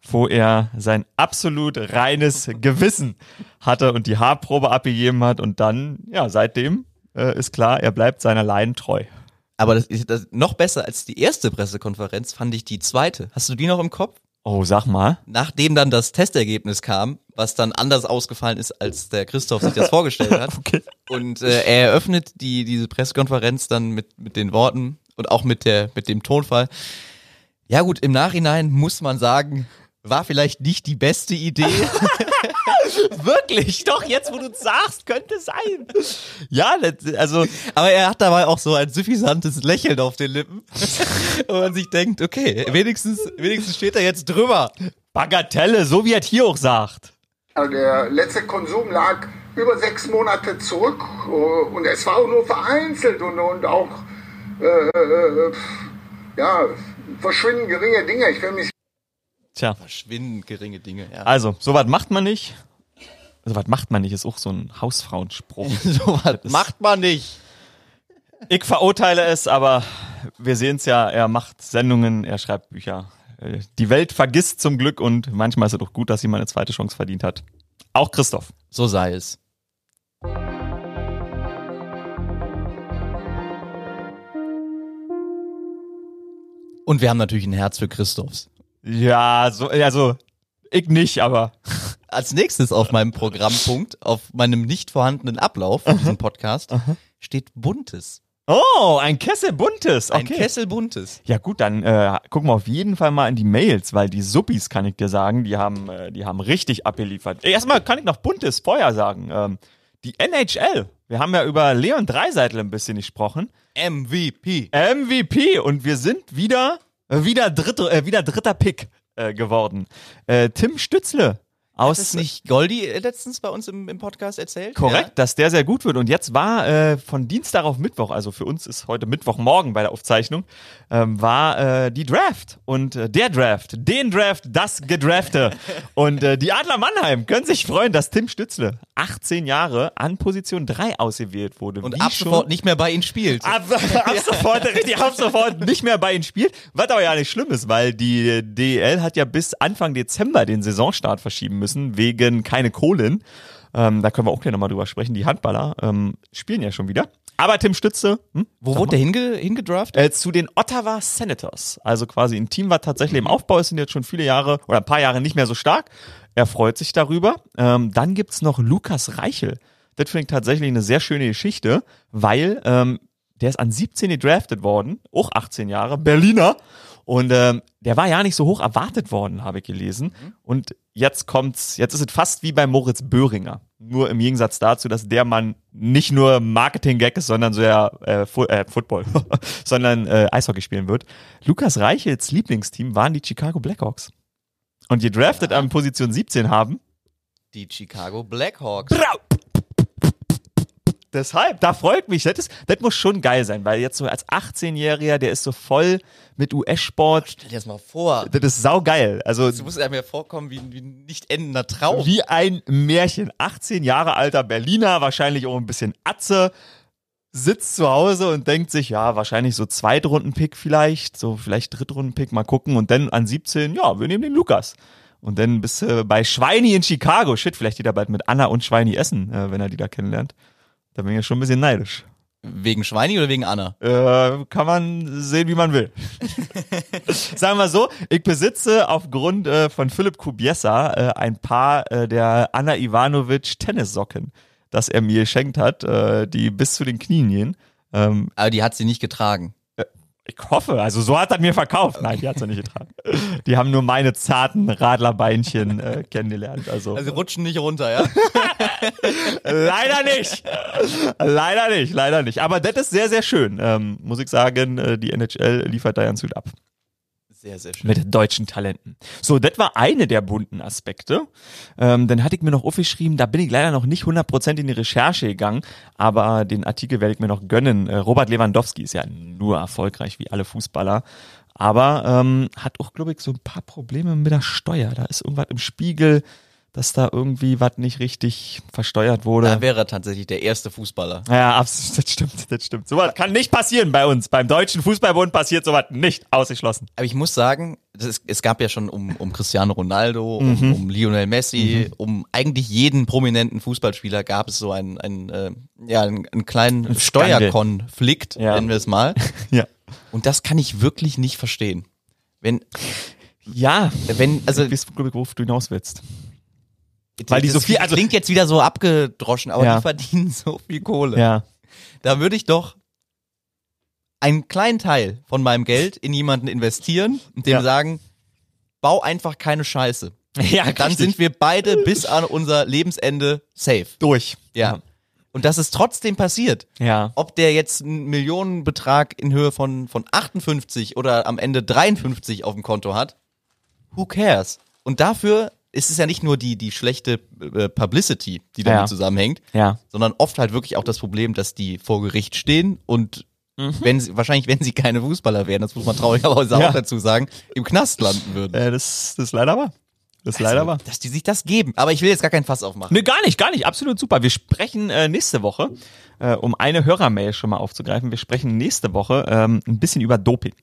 wo er sein absolut reines Gewissen hatte und die Haarprobe abgegeben hat und dann, ja, seitdem äh, ist klar, er bleibt seiner Leiden treu. Aber das ist das, noch besser als die erste Pressekonferenz fand ich die zweite. Hast du die noch im Kopf? Oh, sag mal. Nachdem dann das Testergebnis kam, was dann anders ausgefallen ist, als der Christoph sich das vorgestellt hat. Okay. Und äh, er eröffnet die, diese Pressekonferenz dann mit, mit den Worten und auch mit, der, mit dem Tonfall. Ja gut, im Nachhinein muss man sagen, war vielleicht nicht die beste Idee. Wirklich, doch, jetzt wo du sagst, könnte sein. Ja, also Aber er hat dabei auch so ein suffisantes Lächeln auf den Lippen. und man sich denkt, okay, wenigstens, wenigstens steht er jetzt drüber. Bagatelle, so wie er hier auch sagt. Also Der letzte Konsum lag über sechs Monate zurück äh, und es war auch nur vereinzelt und, und auch äh, äh, ja, verschwinden geringe Dinge. Ich will mich Tja, Verschwindend geringe Dinge, ja. also, sowas macht man nicht. Sowas macht man nicht, ist auch so ein Hausfrauenspruch. so was macht man nicht. Ich verurteile es, aber wir sehen es ja, er macht Sendungen, er schreibt Bücher. Äh, Die Welt vergisst zum Glück und manchmal ist es doch gut, dass jemand eine zweite Chance verdient hat. Auch Christoph. So sei es. Und wir haben natürlich ein Herz für Christophs. Ja, so, also, ich nicht, aber. Als nächstes auf meinem Programmpunkt, auf meinem nicht vorhandenen Ablauf für diesen Podcast, steht Buntes. Oh, ein Kessel buntes. Okay. Ein Kessel Buntes. Ja gut, dann äh, gucken wir auf jeden Fall mal in die Mails, weil die Suppis, kann ich dir sagen, die haben, äh, die haben richtig abgeliefert. Erstmal kann ich noch buntes vorher sagen. Ähm, die NHL. Wir haben ja über Leon Dreiseitel ein bisschen gesprochen. MVP. MVP und wir sind wieder, wieder, dritte, äh, wieder dritter Pick äh, geworden. Äh, Tim Stützle Es nicht Goldi äh, letztens bei uns im, im Podcast erzählt? Korrekt, dass der sehr gut wird. Und jetzt war äh, von Dienstag auf Mittwoch, also für uns ist heute Mittwochmorgen bei der Aufzeichnung, ähm, war äh, die Draft. Und äh, der Draft, den Draft, das Gedrafte. Und äh, die Adler Mannheim können sich freuen, dass Tim Stützle 18 Jahre an Position 3 ausgewählt wurde. Und ab sofort nicht mehr bei ihnen spielt. Ab, ab sofort, richtig, ab sofort nicht mehr bei ihnen spielt. Was aber ja nicht schlimm ist, weil die DEL hat ja bis Anfang Dezember den Saisonstart verschieben müssen, wegen keine Kohlen. Ähm, da können wir auch gleich nochmal drüber sprechen. Die Handballer ähm, spielen ja schon wieder. Aber Tim Stütze, hm? Wo wurde der hinge, hingedraft? Äh, zu den Ottawa Senators. Also quasi ein Team, was tatsächlich im Aufbau ist, sind jetzt schon viele Jahre oder ein paar Jahre nicht mehr so stark. Er freut sich darüber. Ähm, dann gibt's noch Lukas Reichel. Das finde ich tatsächlich eine sehr schöne Geschichte, weil ähm, der ist an 17 gedraftet worden, auch 18 Jahre, Berliner. Und ähm, der war ja nicht so hoch erwartet worden, habe ich gelesen. Und jetzt kommt's, jetzt ist es fast wie bei Moritz Böhringer. Nur im Gegensatz dazu, dass der Mann nicht nur Marketing-Gag ist, sondern so ja äh, Fu äh, Football, sondern äh, Eishockey spielen wird. Lukas Reichels Lieblingsteam waren die Chicago Blackhawks. Und die drafted an Position 17 haben. Die Chicago Blackhawks. Deshalb, da freut mich. Das, ist, das muss schon geil sein, weil jetzt so als 18-Jähriger, der ist so voll mit US-Sport. Stell dir das mal vor. Das ist saugeil. Also Das muss einem ja vorkommen wie, ein- wie ein nicht endender Traum. wie ein Märchen. 18 Jahre alter Berliner, wahrscheinlich auch ein bisschen Atze, sitzt zu Hause und denkt sich, ja, wahrscheinlich so Zweitrunden-Pick vielleicht, so vielleicht Drittrunden-Pick, mal gucken. Und dann an 17, ja, wir nehmen den Lukas. Und dann bist du bei Schweini in Chicago. Shit, vielleicht geht er bald mit Anna und Schweini essen, äh, wenn er die da kennenlernt. Da bin ich ja schon ein bisschen neidisch. Wegen Schweini oder wegen Anna? Äh, kann man sehen, wie man will. Sagen wir so, ich besitze aufgrund äh, von Philipp Kubiesa äh, ein paar äh, der Anna Ivanovic Tennissocken, das er mir geschenkt hat, äh, die bis zu den Knien gehen. Ähm, Aber die hat sie nicht getragen. Ich hoffe, also so hat er mir verkauft. Nein, die hat er nicht getragen. Die haben nur meine zarten Radlerbeinchen äh, kennengelernt. Also, Also rutschen nicht runter, ja? leider nicht. leider nicht, leider nicht. Aber das ist sehr, sehr schön. Ähm, muss ich sagen, äh, die NHL liefert da ganz gut ab. Sehr, sehr schön. Mit deutschen Talenten. So, das war eine der bunten Aspekte. Ähm, dann hatte ich mir noch aufgeschrieben, da bin ich leider noch nicht 100% in die Recherche gegangen, aber den Artikel werde ich mir noch gönnen. Äh, Robert Lewandowski ist ja nur erfolgreich wie alle Fußballer, aber ähm, hat auch, glaube ich, so ein paar Probleme mit der Steuer. Da ist irgendwas im Spiegel, dass da irgendwie was nicht richtig versteuert wurde. Da wäre er tatsächlich der erste Fußballer. Ja, absolut, das stimmt, das stimmt. Sowas kann nicht passieren bei uns. Beim Deutschen Fußballbund passiert sowas nicht ausgeschlossen. Aber ich muss sagen, ist, es gab ja schon um, um Cristiano Ronaldo, Mhm. um, um Lionel Messi, um eigentlich jeden prominenten Fußballspieler gab es so einen, einen, äh, ja, einen, einen kleinen Skandal. Steuerkonflikt, Ja. nennen wir es mal. Ja. Und das kann ich wirklich nicht verstehen. Wenn, Ja, wenn, also, worauf du hinaus willst. Weil die so viel- also- klingt jetzt wieder so abgedroschen, aber Ja. die verdienen so viel Kohle. Ja. Da würde ich doch einen kleinen Teil von meinem Geld in jemanden investieren und dem Ja. sagen, bau einfach keine Scheiße. Ja, Dann sind wir beide bis an unser Lebensende safe. durch. Ja. Und das ist trotzdem passiert. Ja. Ob der jetzt einen Millionenbetrag in Höhe von, von 58 oder am Ende 53 auf dem Konto hat, who cares? Und dafür ist es ja nicht nur die, die schlechte äh, Publicity, die damit Ja. zusammenhängt, Ja. sondern oft halt wirklich auch das Problem, dass die vor Gericht stehen und Mhm. wenn sie, wahrscheinlich, wenn sie keine Fußballer wären, das muss man traurigerweise Ja. auch dazu sagen, im Knast landen würden. Äh, das, das ist leider wahr. Das ist leider Also, wahr. Dass die sich das geben. Aber ich will jetzt gar keinen Fass aufmachen. Nee, gar nicht, gar nicht. Absolut super. Wir sprechen äh, nächste Woche, äh, um eine Hörermail schon mal aufzugreifen, wir sprechen nächste Woche ähm, ein bisschen über Doping.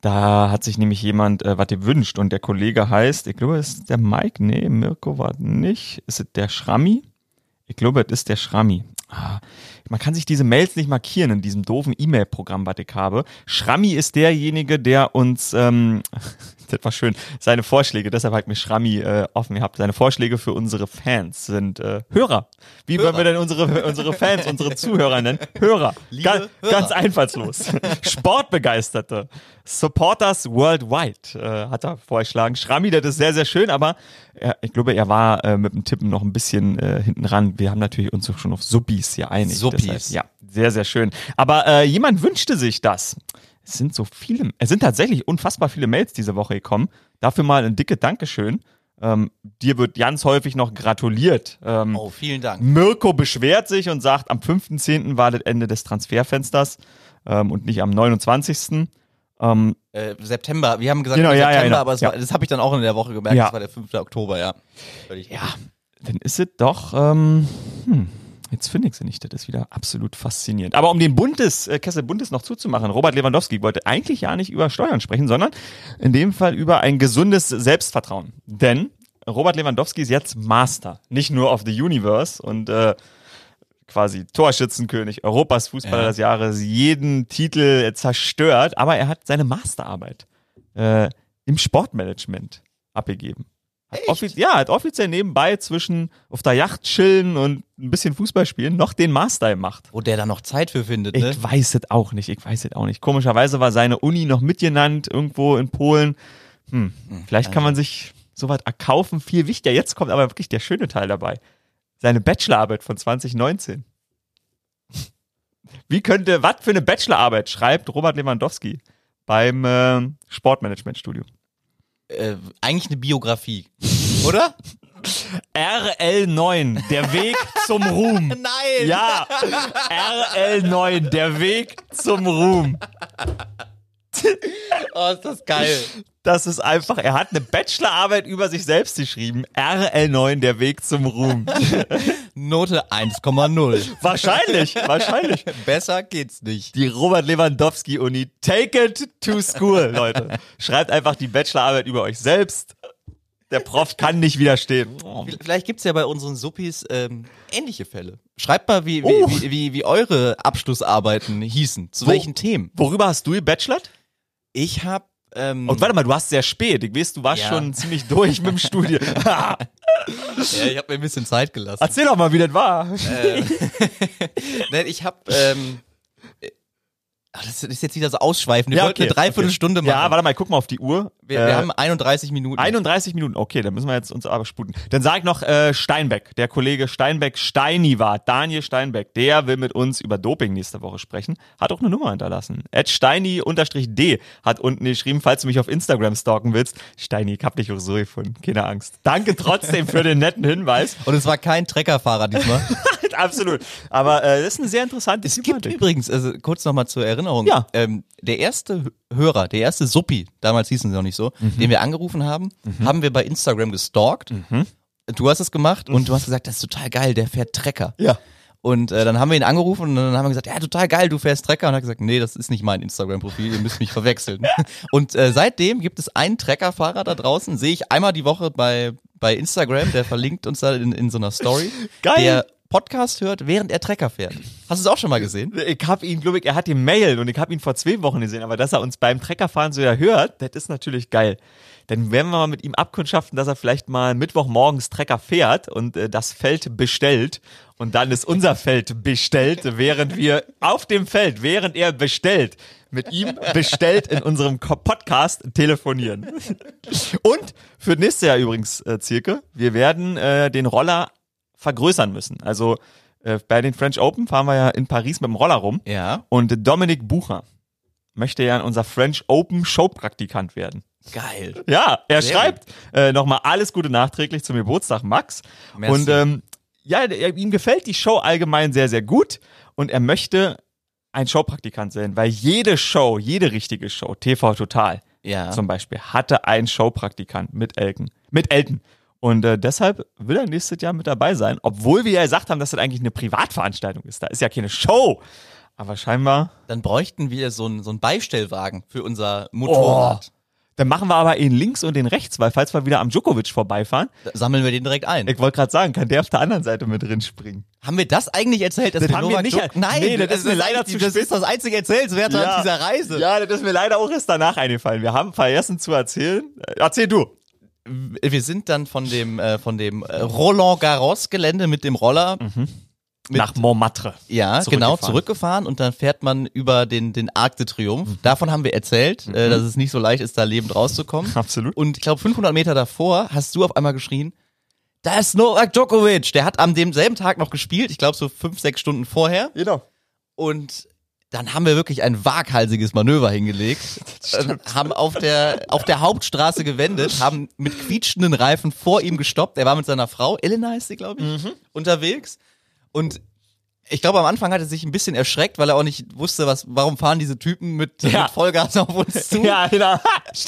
Da hat sich nämlich jemand äh, was gewünscht und der Kollege heißt, ich glaube, es ist der Mike, nee, Mirko war nicht. Ist es der Schrammi? Ich glaube, es ist der Schrammi. Ah, man kann sich diese Mails nicht markieren in diesem doofen E-Mail-Programm, was ich habe. Schrammi ist derjenige, der uns, ähm, das war schön, seine Vorschläge, deshalb hat mir Schrammi äh, offen gehabt, seine Vorschläge für unsere Fans sind äh, Hörer. Wie Hörer. wollen wir denn unsere, unsere Fans, unsere Zuhörer nennen? Hörer. Liebe Ganz, Hörer. ganz einfallslos. Sportbegeisterte. Supporters Worldwide äh, hat er vorgeschlagen. Schrammi, das ist sehr, sehr schön, aber er, ich glaube, er war äh, mit dem Tippen noch ein bisschen äh, hinten ran. Wir haben natürlich uns schon auf Suppis hier einig. Suppis. Deshalb, ja, sehr, sehr schön. Aber äh, jemand wünschte sich das. Es sind so viele, es sind tatsächlich unfassbar viele Mails diese Woche gekommen. Dafür mal ein dicke Dankeschön. Ähm, dir wird ganz häufig noch gratuliert. Ähm, Oh, vielen Dank. Mirko beschwert sich und sagt, am 5.10. war das Ende des Transferfensters ähm, und nicht am 29. Ähm, Äh, September, wir haben gesagt Genau, ja, ja, September, genau. aber es Ja. war, das habe ich dann auch in der Woche gemerkt, Ja. das war der 5. Oktober, ja. Ja, dann ist es doch, ähm, hm, jetzt finde ich sie nicht, das ist wieder absolut faszinierend. Aber um den Bundes, äh, Kessel Bundes noch zuzumachen, Robert Lewandowski wollte eigentlich ja nicht über Steuern sprechen, sondern in dem Fall über ein gesundes Selbstvertrauen. Denn Robert Lewandowski ist jetzt Master, nicht nur of the Universe und äh, quasi Torschützenkönig, Europas Fußballer Ja. des Jahres, jeden Titel zerstört, aber er hat seine Masterarbeit äh, im Sportmanagement abgegeben. Hat offiz ja, hat offiziell nebenbei zwischen auf der Yacht chillen und ein bisschen Fußball spielen noch den Master gemacht. Wo der da noch Zeit für findet, ne? Ich weiß es auch nicht, ich weiß es auch nicht. Komischerweise war seine Uni noch mitgenannt, irgendwo in Polen. Hm, vielleicht kann man sich sowas erkaufen, viel wichtiger. Jetzt kommt aber wirklich der schöne Teil dabei. Seine Bachelorarbeit von 2019. Wie könnte, was für eine Bachelorarbeit schreibt Robert Lewandowski beim äh, Sportmanagement-Studium? Äh, eigentlich eine Biografie, oder? RL9, der Weg zum Ruhm. Nein! Ja, RL9, der Weg zum Ruhm. Oh, ist das geil. Das ist einfach, er hat eine Bachelorarbeit über sich selbst geschrieben. RL9, der Weg zum Ruhm. Note 1,0. Wahrscheinlich, wahrscheinlich. Besser geht's nicht. Die Robert Lewandowski Uni. Take it to school, Leute. Schreibt einfach die Bachelorarbeit über euch selbst. Der Prof kann nicht widerstehen. Oh. Vielleicht gibt's ja bei unseren Suppis ähm, ähnliche Fälle. Schreibt mal, wie, Oh. wie, wie, wie eure Abschlussarbeiten hießen. Zu welchen Themen? Worüber hast du gebachelort? Ich hab ähm, Und warte mal, du hast sehr spät. Ich weiß, du warst Ja. schon ziemlich durch mit dem Studium. ja, ich habe mir ein bisschen Zeit gelassen. Erzähl doch mal, wie das war. Nein, ich hab ähm, äh, ach, das ist jetzt wieder so ausschweifend. Wir wollten eine Dreiviertelstunde machen. Ja, warte mal, guck mal auf die Uhr. wir, Äh, wir haben 31 Minuten. 31 Minuten, okay, dann müssen wir jetzt uns aber sputen. Dann sag ich noch äh, Steinbeck, der Kollege Steinbeck Steini war, Daniel Steinbeck, der will mit uns über Doping nächste Woche sprechen, hat auch eine Nummer hinterlassen. Ed Steini-D hat unten geschrieben, falls du mich auf Instagram stalken willst. Steini, ich hab dich auch so gefunden, keine Angst. Danke trotzdem für den netten Hinweis. Und es war kein Treckerfahrer diesmal. Absolut. Aber äh, das ist eine sehr interessante Es gibt übrigens, also kurz nochmal zur Erinnerung, Ja. ähm, der erste Hörer, der erste Suppi, damals hießen sie noch nicht so, Mhm. den wir angerufen haben, haben wir bei Instagram gestalkt. Mhm. Du hast es gemacht und du hast gesagt, das ist total geil, der fährt Trecker. Ja. Und äh, dann haben wir ihn angerufen und dann haben wir gesagt, ja, total geil, du fährst Trecker. Und er hat gesagt, nee, das ist nicht mein Instagram-Profil, ihr müsst mich verwechseln. und äh, seitdem gibt es einen Treckerfahrer da draußen, sehe ich einmal die Woche bei, bei Instagram, der verlinkt uns da in, in so einer Story, Geil. der Podcast hört, während er Trecker fährt. Hast du es auch schon mal gesehen? Ich hab ihn, glaube ich, er hat die Mail und ich hab ihn vor zwei Wochen gesehen, aber dass er uns beim Treckerfahren so ja hört, das ist natürlich geil. Dann werden wir mal mit ihm abkundschaften, dass er vielleicht mal Mittwochmorgens Trecker fährt und äh, das Feld bestellt und dann ist unser Feld bestellt, während wir auf dem Feld, während er bestellt, mit ihm bestellt in unserem Podcast telefonieren. Und für nächstes Jahr übrigens, äh, Zirke, wir werden äh, den Roller vergrößern müssen. Also äh, bei den French Open fahren wir ja in Paris mit dem Roller rum. Ja. Und Dominik Bucher möchte ja unser French Open Showpraktikant werden. Geil. Ja, er Sehr schreibt äh, nochmal alles Gute nachträglich zum Geburtstag, Max. Merci. Und ähm, ja, ihm gefällt die Show allgemein sehr, sehr gut und er möchte ein Showpraktikant sein, weil jede Show, jede richtige Show, TV Total Ja. zum Beispiel, hatte einen Showpraktikant mit Elken, mit Elton. Und äh, deshalb will er nächstes Jahr mit dabei sein, obwohl wir ja gesagt haben, dass das eigentlich eine Privatveranstaltung ist. Da ist ja keine Show. Aber scheinbar Dann bräuchten wir so einen so einen Beistellwagen für unser Motorrad. Dann machen wir aber ihn links und den rechts, weil falls wir wieder am Djokovic vorbeifahren, Da sammeln wir den direkt ein. ich wollte gerade sagen, kann der auf der anderen Seite mit drin springen. haben wir das eigentlich erzählt? Das wir haben wir Novak nicht Djok- er- Nein, Nee, das ist mir leider zu Das ist das einzige Erzählenswerte an dieser Reise. Ja, das ist mir leider auch erst danach eingefallen. Wir haben vergessen zu erzählen. Äh, Erzähl du. Wir sind dann von dem äh, von dem äh, Roland Garros Gelände mit dem Roller mit, Nach Montmartre. ja zurückgefahren. genau zurückgefahren und dann fährt man über den den Arc de Triomphe. Davon haben wir erzählt, äh, dass es nicht so leicht ist, da lebend rauszukommen. Absolut. Und ich glaube 500 Meter davor hast du auf einmal geschrien. Da ist Novak Djokovic. Der hat am demselben Tag noch gespielt. Ich glaube so fünf sechs Stunden vorher. Genau. Und dann haben wir wirklich ein waghalsiges Manöver hingelegt, äh, haben auf der, auf der Hauptstraße gewendet, haben mit quietschenden Reifen vor ihm gestoppt. Er war mit seiner Frau, Elena heißt sie, glaube ich, unterwegs. Und ich glaube, am Anfang hat er sich ein bisschen erschreckt, weil er auch nicht wusste, was, warum fahren diese Typen mit, Ja. mit Vollgas auf uns zu. Ja, genau.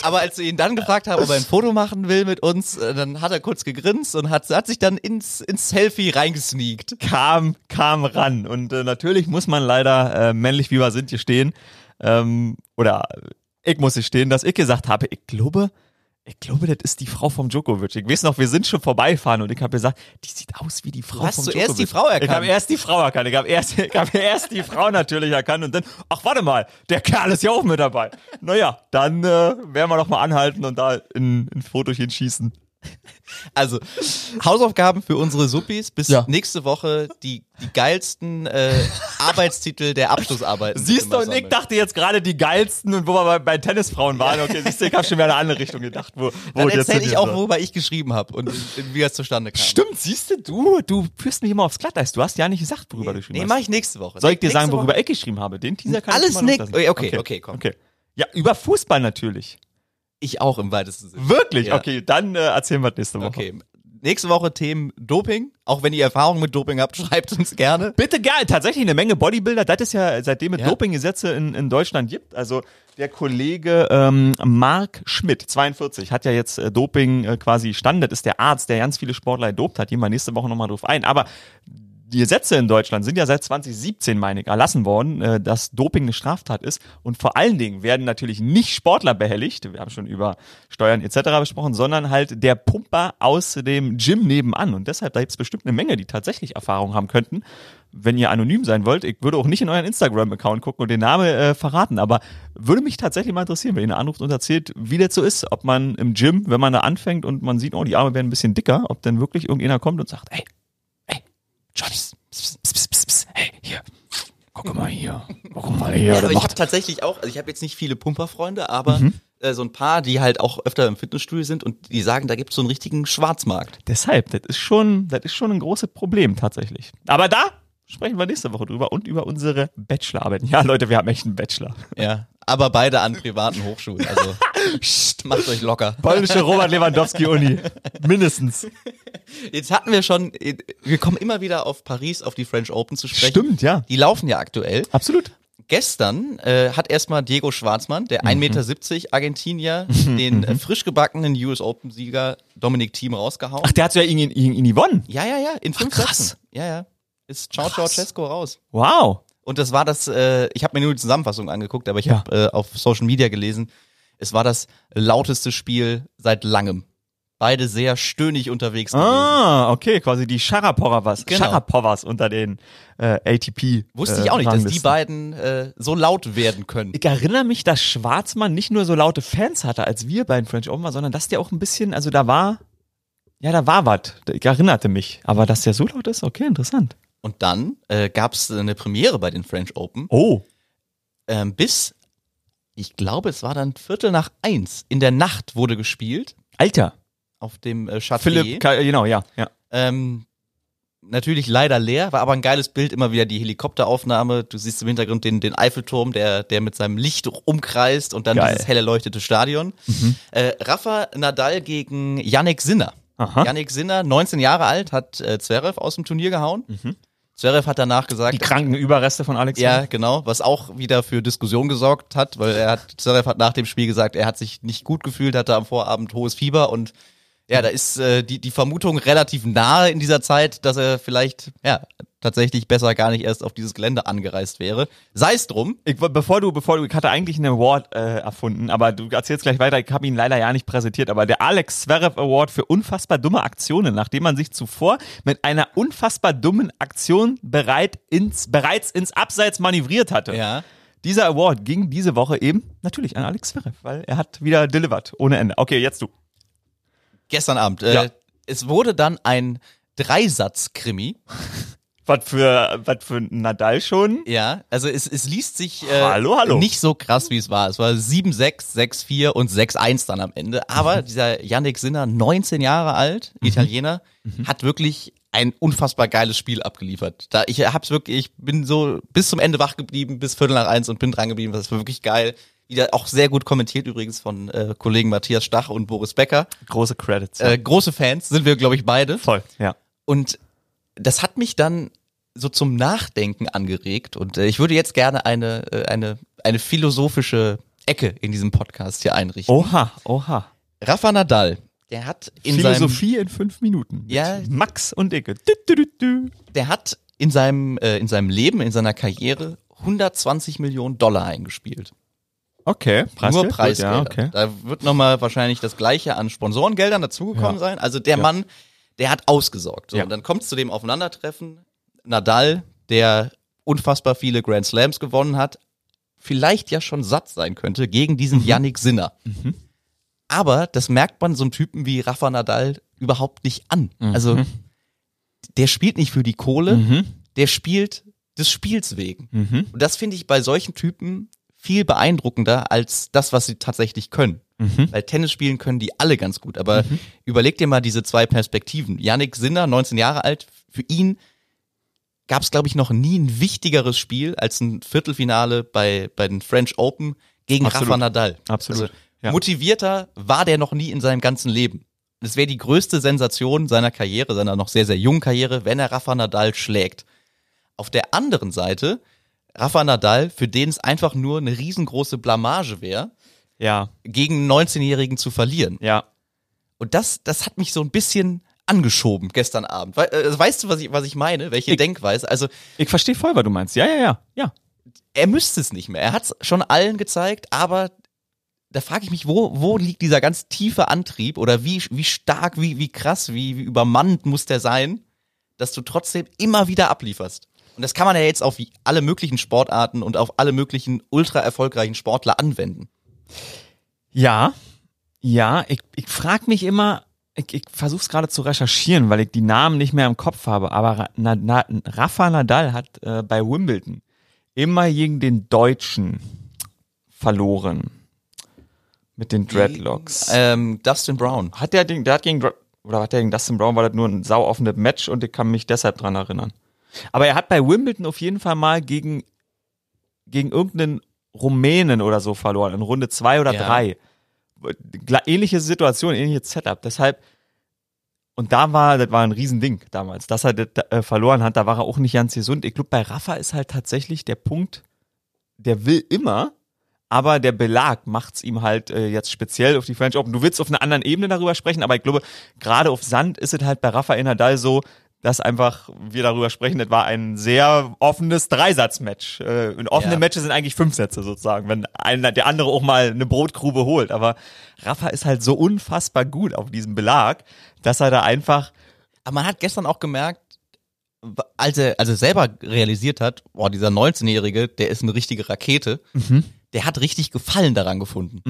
Aber als wir ihn dann gefragt haben, ob er ein Foto machen will mit uns, äh, dann hat er kurz gegrinst und hat, hat sich dann ins, ins Selfie reingesneakt. kam, kam ran. Und äh, natürlich muss man leider äh, männlich wie wir sind hier stehen. Ähm, oder ich muss hier stehen, dass ich gesagt habe, ich glaube, ich glaube, das ist die Frau vom Djokovic. Ich weiß noch, wir sind schon vorbeifahren und ich habe gesagt, die sieht aus wie die Frau hast vom Djokovic. die Frau erkannt. Ich habe erst die Frau erkannt. Ich habe erst, ich habe erst die Frau natürlich erkannt und dann, ach warte mal, der Kerl ist ja auch mit dabei. Naja, dann äh, werden wir doch mal anhalten und da in, in Fotochen schießen. Also, Hausaufgaben für unsere Suppis bis Ja. nächste Woche die, die geilsten äh, Arbeitstitel der Abschlussarbeiten. Siehst du, und ich dachte jetzt gerade die geilsten und wo wir bei, bei Tennisfrauen waren. Okay, siehst du, ich habe schon wieder in eine andere Richtung gedacht, wo, wo Dann erzähle ich auch, soll. worüber ich geschrieben habe und wie das zustande kam. Stimmt, siehst du, du, du führst mich immer aufs Glatteis. Du hast ja nicht gesagt, worüber du geschrieben Nee, hast. mach ich nächste Woche. Soll ich dir Nächste sagen, worüber Woche? ich geschrieben habe? Den Teaser kann Alles ich mal nick- loslassen. okay, okay, komm. Okay. Ja, über Fußball natürlich. Ich auch im weitesten Sinne. Wirklich? Ja. Okay, dann äh, erzählen wir nächste Woche. Okay. Nächste Woche Themen Doping. Auch wenn ihr Erfahrung mit Doping habt, schreibt uns gerne. Bitte gerne, tatsächlich eine Menge Bodybuilder. Das ist ja, seitdem es Ja. Dopinggesetze in, in Deutschland gibt. Also der Kollege ähm, Marc Schmidt, 42, hat ja jetzt äh, Doping äh, quasi stand. Das ist der Arzt, der ganz viele Sportler dopt hat. Gehen wir nächste Woche nochmal drauf ein. Aber die Gesetze in Deutschland sind ja seit 2017, meine ich, erlassen worden, äh, dass Doping eine Straftat ist. Und vor allen Dingen werden natürlich nicht Sportler behelligt, wir haben schon über Steuern etc. besprochen, sondern halt der Pumper aus dem Gym nebenan. Und deshalb, da gibt es bestimmt eine Menge, die tatsächlich Erfahrung haben könnten. Wenn ihr anonym sein wollt, ich würde auch nicht in euren Instagram-Account gucken und den Namen äh, verraten, aber würde mich tatsächlich mal interessieren, wenn ihr anruft und erzählt, wie das so ist, ob man im Gym, wenn man da anfängt und man sieht, oh, die Arme werden ein bisschen dicker, ob dann wirklich irgendjemand kommt und sagt, ey, Johnny, pss, pss, pss, pss, pss, hey, hier, guck mal hier, guck mal hier, Ja, ich habe tatsächlich auch, also ich habe jetzt nicht viele Pumperfreunde, aber Mhm. äh, so ein paar, die halt auch öfter im Fitnessstudio sind und die sagen, da gibt's so einen richtigen Schwarzmarkt. Deshalb, das ist schon, das ist schon ein großes Problem tatsächlich. Aber da sprechen wir nächste Woche drüber und über unsere Bachelorarbeiten. Ja, Leute, wir haben echt einen Bachelor. Ja. Aber beide an privaten Hochschulen. Also macht euch locker. Polnische Robert Lewandowski Uni. Mindestens. Jetzt hatten wir schon, wir kommen immer wieder auf Paris, auf die French Open zu sprechen. Stimmt, ja. Die laufen ja aktuell. Absolut. Gestern äh, hat erstmal Diego Schwarzmann, der 1,70 Meter Argentinier, den äh, frisch gebackenen US Open-Sieger Dominik Thiem rausgehauen. Ach, der hat ja ihn, ihn, ihn gewonnen. ja, ja, ja, in fünf krass. Sätzen. Ja, ja. Ist Ciao Ceausescu raus. Wow. Und das war das, äh, ich habe mir nur die Zusammenfassung angeguckt, aber ich Ja. habe äh, auf Social Media gelesen, es war das lauteste Spiel seit langem. Beide sehr stöhnig unterwegs gewesen. Ah, okay, quasi die Sharapovas, Genau. Unter den äh, ATP. Wusste äh, ich auch nicht, dass die beiden äh, so laut werden können. Ich erinnere mich, dass Schwarzmann nicht nur so laute Fans hatte, als wir bei den French Open waren, sondern dass der auch ein bisschen, also da war, ja, da war was. Ich erinnerte mich. Aber dass der so laut ist, okay, interessant. Und dann äh, gab es eine Premiere bei den French Open. Oh. Ähm, bis, ich glaube, es war dann Viertel nach eins. In der Nacht wurde gespielt Alter. auf dem äh, Châtelet. Philipp, Ka- genau, ja, ja. Ähm, natürlich leider leer, war aber ein geiles Bild, immer wieder die Helikopteraufnahme. Du siehst im Hintergrund den, den Eiffelturm, der, der mit seinem Licht umkreist und dann Geil. dieses hell erleuchtete Stadion. Äh, Rafa Nadal gegen Yannick Sinner. Aha. Yannick Sinner, 19 Jahre alt, hat äh, Zverev aus dem Turnier gehauen. Zverev hat danach gesagt, Die kranken Überreste von Alex. ja, genau, was auch wieder für Diskussion gesorgt hat, weil er hat, Zverev hat nach dem Spiel gesagt, er hat sich nicht gut gefühlt, hatte am Vorabend hohes Fieber und ja, da ist äh, die, die Vermutung relativ nahe in dieser Zeit, dass er vielleicht, ja, tatsächlich besser gar nicht erst auf dieses Gelände angereist wäre. Sei es drum. Ich, bevor du, bevor du, ich hatte eigentlich einen Award äh, erfunden, aber du erzählst gleich weiter, ich habe ihn leider ja nicht präsentiert, aber der Alex Zverev Award für unfassbar dumme Aktionen, nachdem man sich zuvor mit einer unfassbar dummen Aktion bereit ins, bereits ins Abseits manövriert hatte. Ja. Dieser Award ging diese Woche eben natürlich an Alex Zverev, weil er hat wieder delivered, ohne Ende. Okay, jetzt du. Gestern Abend. Äh, Ja. Es wurde dann ein Dreisatz-Krimi. Was für, was für Nadal schon? Ja, also es, es liest sich äh, Hallo, hallo. nicht so krass, wie es war. Es war 7-6, 6-4 und 6-1 dann am Ende. Aber Mhm. dieser Yannick Sinner, 19 Jahre alt, Italiener, hat wirklich ein unfassbar geiles Spiel abgeliefert. Da ich hab's wirklich, ich bin so bis zum Ende wach geblieben, bis Viertel nach eins und bin dran geblieben. Das war wirklich geil. Wieder auch sehr gut kommentiert übrigens von äh, Kollegen Matthias Stach und Boris Becker. Große Credits. Äh, große Fans sind wir, glaube ich, beide. Voll, ja. Und das hat mich dann so zum Nachdenken angeregt und äh, ich würde jetzt gerne eine, äh, eine, eine philosophische Ecke in diesem Podcast hier einrichten. Oha, oha. Rafa Nadal, der hat in Philosophie in fünf Minuten. Ja. Max und Icke. Du, du, du, du. seinem, der hat in seinem, äh, in seinem Leben, in seiner Karriere 120 Millionen Dollar eingespielt. Okay, Preisgeld? Nur Preisgelder. Ja, okay. Da wird nochmal wahrscheinlich das gleiche an Sponsorengeldern dazugekommen Ja. sein. Also der Mann, der hat ausgesorgt. So, Ja. Und dann kommt es zu dem Aufeinandertreffen. Nadal, der unfassbar viele Grand Slams gewonnen hat, vielleicht ja schon satt sein könnte gegen diesen Mhm. Yannick Sinner. Aber das merkt man so einem Typen wie Rafa Nadal überhaupt nicht an. Mhm. Also der spielt nicht für die Kohle, der spielt des Spiels wegen. Mhm. Und das finde ich bei solchen Typen viel beeindruckender als das, was sie tatsächlich können. Mhm. Weil Tennis spielen können die alle ganz gut. Aber überleg dir mal diese zwei Perspektiven. Yannick Sinner, 19 Jahre alt, für ihn gab es, glaube ich, noch nie ein wichtigeres Spiel als ein Viertelfinale bei, bei den French Open gegen Absolut. Rafa Nadal. Absolut. Also, Ja. Motivierter war der noch nie in seinem ganzen Leben. Es wäre die größte Sensation seiner Karriere, seiner noch sehr, sehr jungen Karriere, wenn er Rafa Nadal schlägt. Auf der anderen Seite, Rafa Nadal, für den es einfach nur eine riesengroße Blamage wäre, Ja, gegen einen 19-Jährigen zu verlieren. ja. Und das, das hat mich so ein bisschen angeschoben gestern Abend. We äh, weißt du, was ich, was ich meine? Welche Denkweise? Also, Ich verstehe voll, was du meinst. Ja, ja, ja. Ja. er müsste es nicht mehr. Er hat es schon allen gezeigt, aber da frage ich mich, wo, wo liegt dieser ganz tiefe Antrieb oder wie, wie stark, wie, wie krass, wie, wie übermannend muss der sein, dass du trotzdem immer wieder ablieferst. Und das kann man ja jetzt auf alle möglichen Sportarten und auf alle möglichen ultra erfolgreichen Sportler anwenden. Ja, ja, ich, ich frage mich immer, ich, ich versuche es gerade zu recherchieren, weil ich die Namen nicht mehr im Kopf habe, aber Na, Na, Rafa Nadal hat äh, bei Wimbledon immer gegen den Deutschen verloren. Mit den Dreadlocks. Ähm, Dustin Brown. hat der, Ding, der hat gegen, oder hat der gegen Dustin Brown, war das nur ein sau offenes Match und ich kann mich deshalb dran erinnern. Aber er hat bei Wimbledon auf jeden Fall mal gegen, gegen irgendeinen Rumänen oder so verloren, in Runde zwei oder Ja. drei. Ähnliche Situation, ähnliches Setup. Deshalb, und da war, das war ein Riesending damals, dass er das äh, verloren hat, da war er auch nicht ganz gesund. Ich glaube, bei Rafa ist halt tatsächlich der Punkt, der will immer, aber der Belag macht's ihm halt äh, jetzt speziell auf die French Open. Du willst auf einer anderen Ebene darüber sprechen, aber ich glaube, gerade auf Sand ist es halt bei Rafael Nadal so, dass einfach wir darüber sprechen, das war ein sehr offenes Dreisatzmatch. Äh, und offene Ja. Matches sind eigentlich fünf Sätze sozusagen, wenn einer, der andere auch mal eine Brotgrube holt. Aber Rafa ist halt so unfassbar gut auf diesem Belag, dass er da einfach Aber man hat gestern auch gemerkt, als er, als er selber realisiert hat, boah, dieser 19-Jährige, der ist eine richtige Rakete, der hat richtig Gefallen daran gefunden.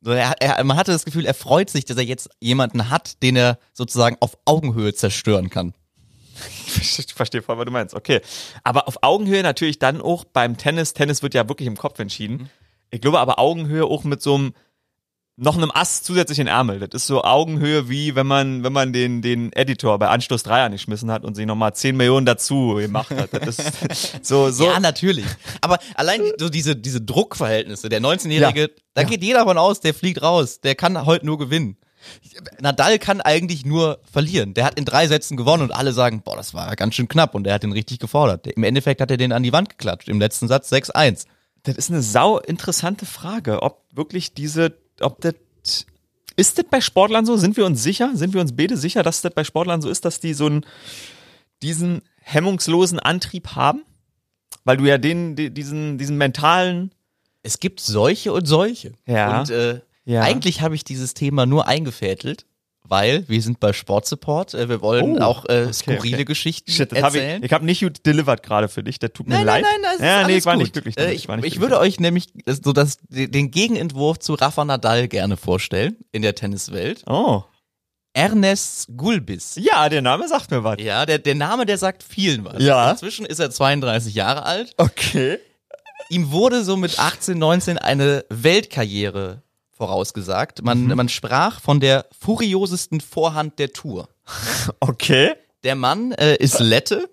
So, er, er, man hatte das Gefühl, er freut sich, dass er jetzt jemanden hat, den er sozusagen auf Augenhöhe zerstören kann. Ich verstehe voll, was du meinst. Okay. Aber auf Augenhöhe natürlich dann auch beim Tennis. Tennis wird ja wirklich im Kopf entschieden. Ich glaube aber Augenhöhe auch mit so einem noch einem Ass zusätzlich in den Ärmel. Das ist so Augenhöhe wie wenn man, wenn man den, den Editor bei Anstoß 3 angeschmissen hat und sich nochmal 10 Millionen dazu gemacht hat. Das ist so, so. Ja, natürlich. Aber allein so diese, diese Druckverhältnisse, der 19-Jährige, Ja. da Ja. geht jeder davon aus, der fliegt raus, der kann heute nur gewinnen. Nadal kann eigentlich nur verlieren. Der hat in drei Sätzen gewonnen und alle sagen, boah, das war ganz schön knapp und der hat den richtig gefordert. Im Endeffekt hat er den an die Wand geklatscht. Im letzten Satz 6-1. Das ist eine sau interessante Frage, ob wirklich diese, ob das, ist das bei Sportlern so? Sind wir uns sicher? Sind wir uns beide sicher, dass das bei Sportlern so ist, dass die so einen, diesen hemmungslosen Antrieb haben? Weil du ja den, die- diesen, diesen mentalen, Es gibt solche und solche. Ja. Und äh, Ja. eigentlich habe ich dieses Thema nur eingefädelt, weil wir sind bei Sportsupport. Äh, wir wollen Oh, auch äh, okay, skurrile okay. Geschichten shit, das hab ich, erzählen. ich habe nicht gut delivered gerade für dich, das tut mir Nein, leid. nein, nein, das ist ja, nee, ich war gut. nicht glücklich damit. Äh, ich, war nicht ich würde euch nämlich äh, so das, den Gegenentwurf zu Rafa Nadal gerne vorstellen in der Tenniswelt. Oh. Ernest Gulbis. Ja, der Name sagt mir was. Ja, der, der Name, der sagt vielen was. Ja. Inzwischen ist er 32 Jahre alt. Okay. Ihm wurde so mit 18, 19 eine Weltkarriere vorausgesagt. Man, Mhm. man sprach von der furiosesten Vorhand der Tour. Okay. Der Mann äh, ist Lette,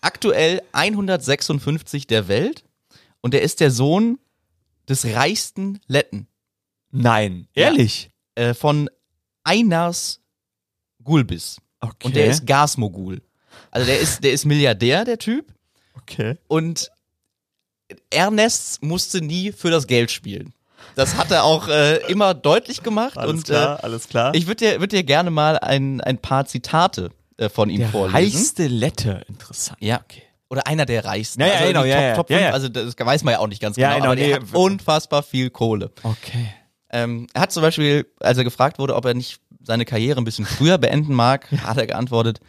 aktuell 156 der Welt und er ist der Sohn des reichsten Letten Nein, ehrlich. äh, von Einars Gulbis. Okay. Und der ist Gasmogul. Also der ist, der ist Milliardär, der Typ. okay. Und Ernest musste nie für das Geld spielen. Das hat er auch äh, immer deutlich gemacht. Alles und klar, Äh, alles klar. ich würde dir, würd dir gerne mal ein, ein paar Zitate äh, von ihm der vorlesen. reichste Lette, interessant. Ja. Oder einer der reichsten. Ja, ja, also genau, ja, Top, ja, Top ja, 5, ja. also das weiß man ja auch nicht ganz Ja, genau, genau, aber der nee, hat unfassbar viel Kohle. Okay. Ähm, er hat zum Beispiel, als er gefragt wurde, ob er nicht seine Karriere ein bisschen früher beenden mag, hat er geantwortet,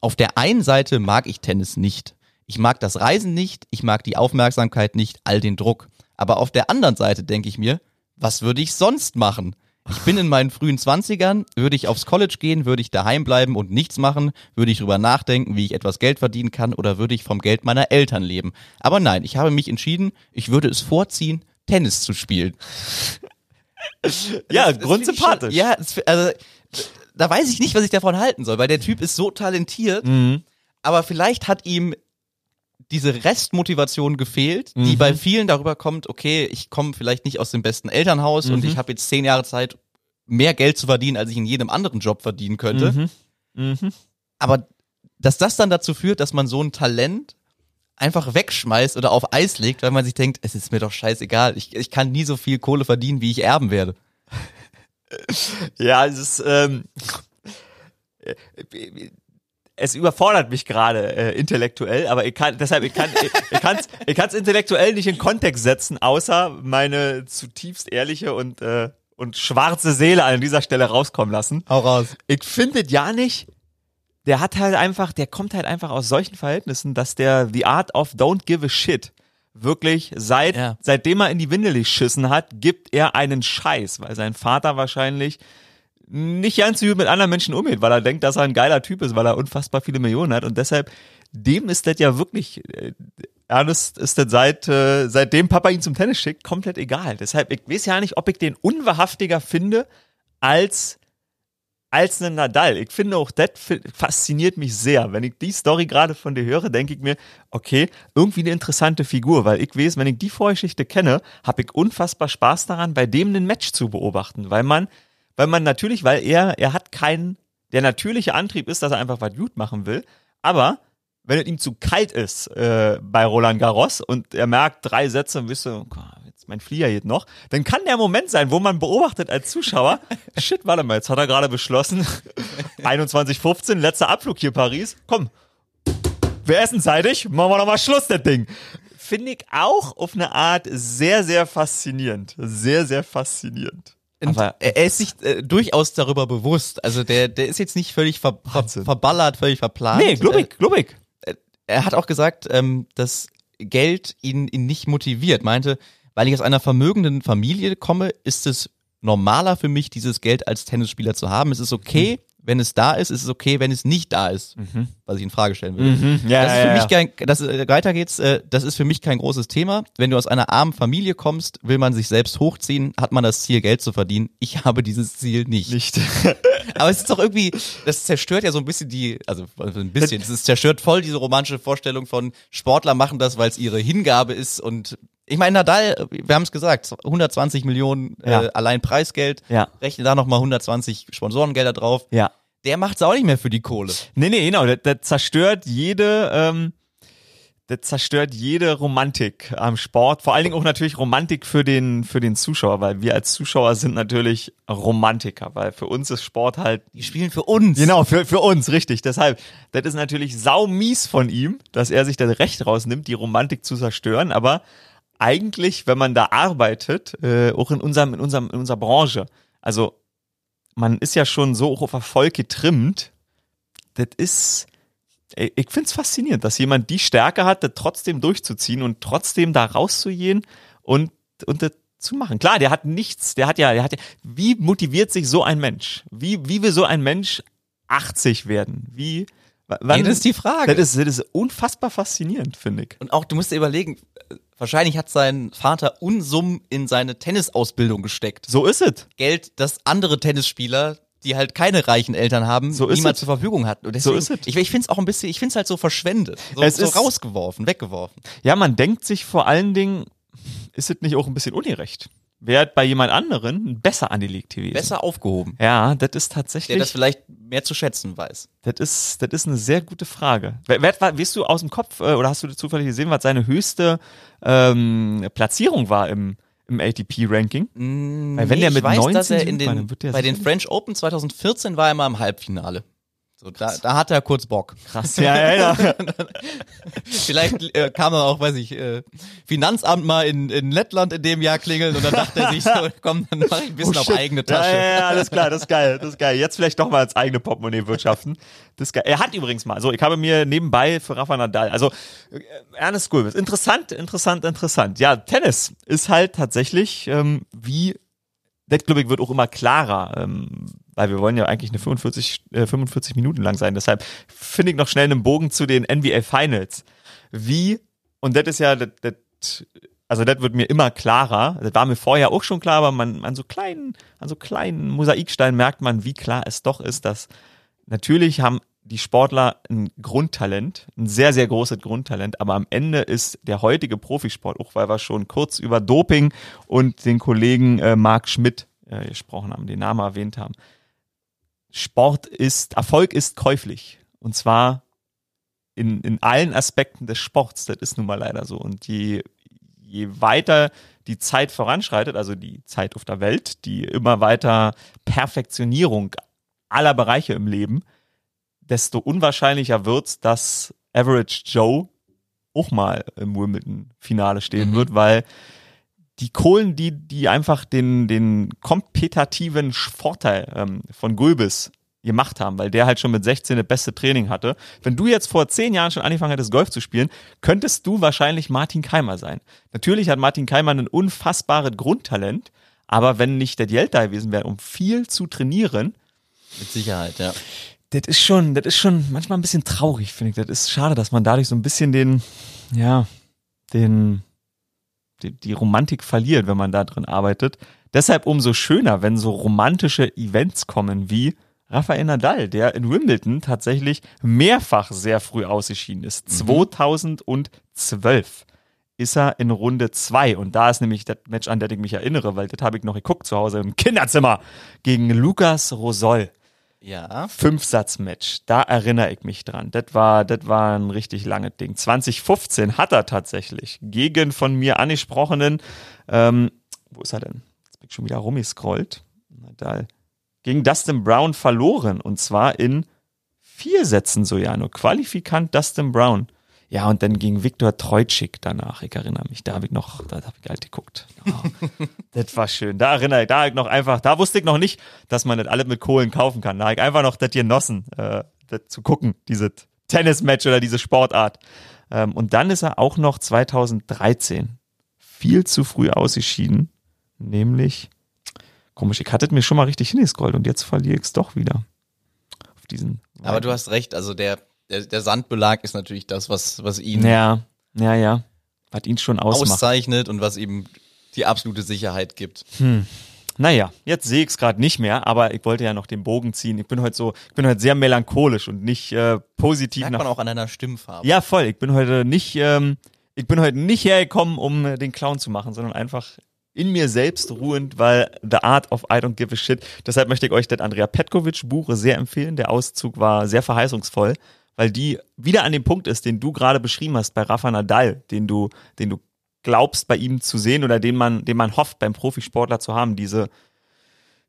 auf der einen Seite mag ich Tennis nicht. Ich mag das Reisen nicht, ich mag die Aufmerksamkeit nicht, all den Druck. Aber auf der anderen Seite denke ich mir, was würde ich sonst machen? Ich bin in meinen frühen Zwanzigern, würde ich aufs College gehen, würde ich daheim bleiben und nichts machen, würde ich drüber nachdenken, wie ich etwas Geld verdienen kann oder würde ich vom Geld meiner Eltern leben. Aber nein, ich habe mich entschieden, ich würde es vorziehen, Tennis zu spielen. Ja, grundsympathisch. Ja, das, also, da weiß ich nicht, was ich davon halten soll, weil der Typ ist so talentiert, Mhm. aber vielleicht hat ihm diese Restmotivation gefehlt, die Mhm. bei vielen darüber kommt, okay, ich komme vielleicht nicht aus dem besten Elternhaus und Mhm. ich habe jetzt zehn Jahre Zeit, mehr Geld zu verdienen, als ich in jedem anderen Job verdienen könnte. Mhm. Mhm. Aber dass das dann dazu führt, dass man so ein Talent einfach wegschmeißt oder auf Eis legt, weil man sich denkt, es ist mir doch scheißegal, ich, ich kann nie so viel Kohle verdienen, wie ich erben werde. Ja, es ist, ähm, es überfordert mich gerade äh, intellektuell, aber ich kann deshalb ich kann ich, ich kann's ich kann's intellektuell nicht in Kontext setzen, außer meine zutiefst ehrliche und äh, und schwarze Seele an dieser Stelle rauskommen lassen. Hau raus. Ich finde es ja nicht. Der hat halt einfach, der kommt halt einfach aus solchen Verhältnissen, dass der The Art of Don't Give a Shit wirklich seit Ja. seitdem er in die Windel geschissen hat, gibt er einen Scheiß, weil sein Vater wahrscheinlich nicht ganz so gut mit anderen Menschen umgeht, weil er denkt, dass er ein geiler Typ ist, weil er unfassbar viele Millionen hat und deshalb dem ist das ja wirklich äh, Ernest ist das seit äh, seitdem Papa ihn zum Tennis schickt komplett egal. Deshalb ich weiß ja nicht, ob ich den unwahrhaftiger finde als als einen Nadal. Ich finde auch, das fasziniert mich sehr. Wenn ich die Story gerade von dir höre, denke ich mir, okay, irgendwie eine interessante Figur, weil ich weiß, wenn ich die Vorgeschichte kenne, habe ich unfassbar Spaß daran, bei dem ein Match zu beobachten, weil man, weil man natürlich, weil er, er hat keinen, der natürliche Antrieb ist, dass er einfach was gut machen will, aber wenn es ihm zu kalt ist äh, bei Roland Garros und er merkt drei Sätze und wisst "Gott, jetzt mein Flieger geht noch, dann kann der Moment sein, wo man beobachtet als Zuschauer, shit, warte mal, jetzt hat er gerade beschlossen, 21.15, letzter Abflug hier Paris, komm, wir essen zeitig, machen wir noch mal Schluss, das Ding. Finde ich auch auf eine Art sehr, sehr faszinierend. Sehr, sehr faszinierend. Aber- er, er ist sich äh, durchaus darüber bewusst. Also der, der ist jetzt nicht völlig ver, ver, verballert, völlig verplant. Nee, glubig, glubig. Äh, er hat auch gesagt, ähm, dass Geld ihn, ihn nicht motiviert. Meinte, weil ich aus einer vermögenden Familie komme, ist es normaler für mich, dieses Geld als Tennisspieler zu haben. Es ist okay, wenn es da ist. Es ist okay, wenn es nicht da ist. Was ich in Frage stellen will. Mhm. Ja, das ist für ja. mich kein, das, äh, weiter geht's, äh, das ist für mich kein großes Thema. Wenn du aus einer armen Familie kommst, will man sich selbst hochziehen, hat man das Ziel, Geld zu verdienen. Ich habe dieses Ziel nicht. Nicht. Aber es ist doch irgendwie, das zerstört ja so ein bisschen die, also ein bisschen, es zerstört voll diese romantische Vorstellung von Sportler machen das, weil es ihre Hingabe ist und ich meine, Nadal, wir haben es gesagt, 120 Millionen Ja. äh, allein Preisgeld, Ja. rechne da nochmal 120 Sponsorengelder drauf. ja. Der macht's auch nicht mehr für die Kohle. Nee, nee, genau. Das, das zerstört jede, ähm, das zerstört jede Romantik am Sport. Vor allen Dingen auch natürlich Romantik für den, für den Zuschauer, weil wir als Zuschauer sind natürlich Romantiker, weil für uns ist Sport halt Die spielen für uns. Genau, für, für uns, richtig. Deshalb, das ist natürlich saumies von ihm, dass er sich das Recht rausnimmt, die Romantik zu zerstören. Aber eigentlich, wenn man da arbeitet, äh, auch in unserem, in unserem, in unserer Branche, also man ist ja schon so auf Erfolg getrimmt, das ist, ich ich find's faszinierend, dass jemand die Stärke hat, das trotzdem durchzuziehen und trotzdem da rauszugehen und, und das zu machen. Klar, der hat nichts, der hat ja, der hat ja, wie motiviert sich so ein Mensch? Wie, wie will so ein Mensch 80 werden? Wie, wann, Nee, das ist die Frage. Das ist, das ist unfassbar faszinierend, finde ich. Und auch, du musst dir überlegen, äh, wahrscheinlich hat sein Vater Unsummen in seine Tennisausbildung gesteckt. So ist es. Geld, das andere Tennisspieler, die halt keine reichen Eltern haben, So ist niemand zur Verfügung hatten. Und So deswegen, ist es. Ich, ich finde es auch ein bisschen, ich finde es halt so verschwendet. So, Es so ist- rausgeworfen, weggeworfen. Ja, man denkt sich vor allen Dingen, ist es nicht auch ein bisschen ungerecht? Wäre bei jemand anderen besser angelegt gewesen. Besser aufgehoben. Ja, das ist Der tatsächlich, das vielleicht mehr zu schätzen weiß. das ist, das ist eine sehr gute Frage. Wer, wer, weißt du aus dem Kopf, äh, oder hast du zufällig gesehen, was seine höchste ähm, Platzierung war im, im ATP-Ranking? Weil wenn Nee, der ich mit weiß, 19 dass er in den, der bei den French Open 2014 war er mal im Halbfinale. So, da, da hat er kurz Bock. Krass, ja, ja, ja. Vielleicht äh, kam er auch, weiß ich, äh, Finanzamt mal in, in Lettland in dem Jahr klingeln und dann dachte er sich so, komm, dann mach ich ein bisschen Oh, auf shit. eigene Tasche. Ja, ja, ja, alles klar, das ist geil, das ist geil. Jetzt vielleicht doch mal ins eigene Portemonnaie wirtschaften. Das ist geil. Er hat übrigens mal, so, ich habe mir nebenbei für Rafa Nadal, also äh, Ernest Gulbis, interessant, interessant, interessant. Ja, Tennis ist halt tatsächlich ähm, wie, das glaube ich wird auch immer klarer, ähm, weil wir wollen ja eigentlich eine 45, äh, 45 Minuten lang sein. Deshalb finde ich noch schnell einen Bogen zu den NBA Finals. Wie, und das ist ja, das, das also das wird mir immer klarer. Das war mir vorher auch schon klar, aber man an so kleinen, an so kleinen Mosaiksteinen merkt man, wie klar es doch ist, dass natürlich haben die Sportler ein Grundtalent, ein sehr, sehr großes Grundtalent, aber am Ende ist der heutige Profisport, auch weil wir schon kurz über Doping und den Kollegen äh, Marc Schmidt äh, gesprochen haben, den Namen erwähnt haben. Sport ist, Erfolg ist käuflich. Und zwar in, in allen Aspekten des Sports. Das ist nun mal leider so. Und je, je weiter die Zeit voranschreitet, also die Zeit auf der Welt, die immer weiter Perfektionierung aller Bereiche im Leben, desto unwahrscheinlicher wird's, dass Average Joe auch mal im Wimbledon-Finale stehen Mhm. wird, weil die Kohlen, die, die einfach den, den kompetitiven Vorteil ähm, von Gulbis gemacht haben, weil der halt schon mit 16 das beste Training hatte. Wenn du jetzt vor zehn Jahren schon angefangen hättest, Golf zu spielen, könntest du wahrscheinlich Martin Keimer sein. Natürlich hat Martin Keimer ein unfassbares Grundtalent, aber wenn nicht der Geld da gewesen wäre, um viel zu trainieren, Mit Sicherheit, ja. das ist schon, das ist schon manchmal ein bisschen traurig, finde ich. Das ist schade, dass man dadurch so ein bisschen den, ja, den, die, die Romantik verliert, wenn man da drin arbeitet. Deshalb umso schöner, wenn so romantische Events kommen wie Rafael Nadal, der in Wimbledon tatsächlich mehrfach sehr früh ausgeschieden ist. 2012 ist er in Runde zwei und da ist nämlich das Match, an das ich mich erinnere, weil das habe ich noch geguckt zu Hause im Kinderzimmer gegen Lukas Rosol. Ja. Fünfsatz-Match, da erinnere ich mich dran. Das war, das war ein richtig langes Ding. 2015 hat er tatsächlich gegen von mir angesprochenen, ähm, wo ist er denn? Jetzt bin ich schon wieder rumgescrollt. Nadal. Gegen Dustin Brown verloren und zwar in vier Sätzen so ja nur. Qualifikant Dustin Brown. Ja, und dann gegen Viktor Treutschik danach. Ich erinnere mich, da habe ich noch, da habe ich halt geguckt. Oh, das war schön. Da erinnere ich, da hab ich noch einfach, da wusste ich noch nicht, dass man das alles mit Kohlen kaufen kann. Da habe ich einfach noch das genossen, äh, das zu gucken, dieses Tennismatch oder diese Sportart. Ähm, und dann ist er auch noch 2013 viel zu früh ausgeschieden, nämlich, komisch, ich hatte mir schon mal richtig hingescrollt und jetzt verliere ich es doch wieder. Auf diesen. Aber du hast recht, also der, der, der Sandbelag ist natürlich das, was, was ihn Ja, ja, ja. Was ihn schon ausmacht. auszeichnet und was ihm die absolute Sicherheit gibt. Naja, jetzt sehe ich es gerade nicht mehr, aber ich wollte ja noch den Bogen ziehen. Ich bin heute so, ich bin heute sehr melancholisch und nicht äh, positiv Merkt man auch an deiner Stimmfarbe. Ja, voll. Ich bin heute nicht, ähm, ich bin heute nicht hergekommen, um äh, den Clown zu machen, sondern einfach in mir selbst ruhend, weil The Art of I Don't Give a Shit. Deshalb möchte ich euch das Andrea Petkovic Buch sehr empfehlen. Der Auszug war sehr verheißungsvoll, weil die wieder an dem Punkt ist, den du gerade beschrieben hast bei Rafa Nadal, den du, den du glaubst bei ihm zu sehen oder den man, den man hofft beim Profisportler zu haben. Diese,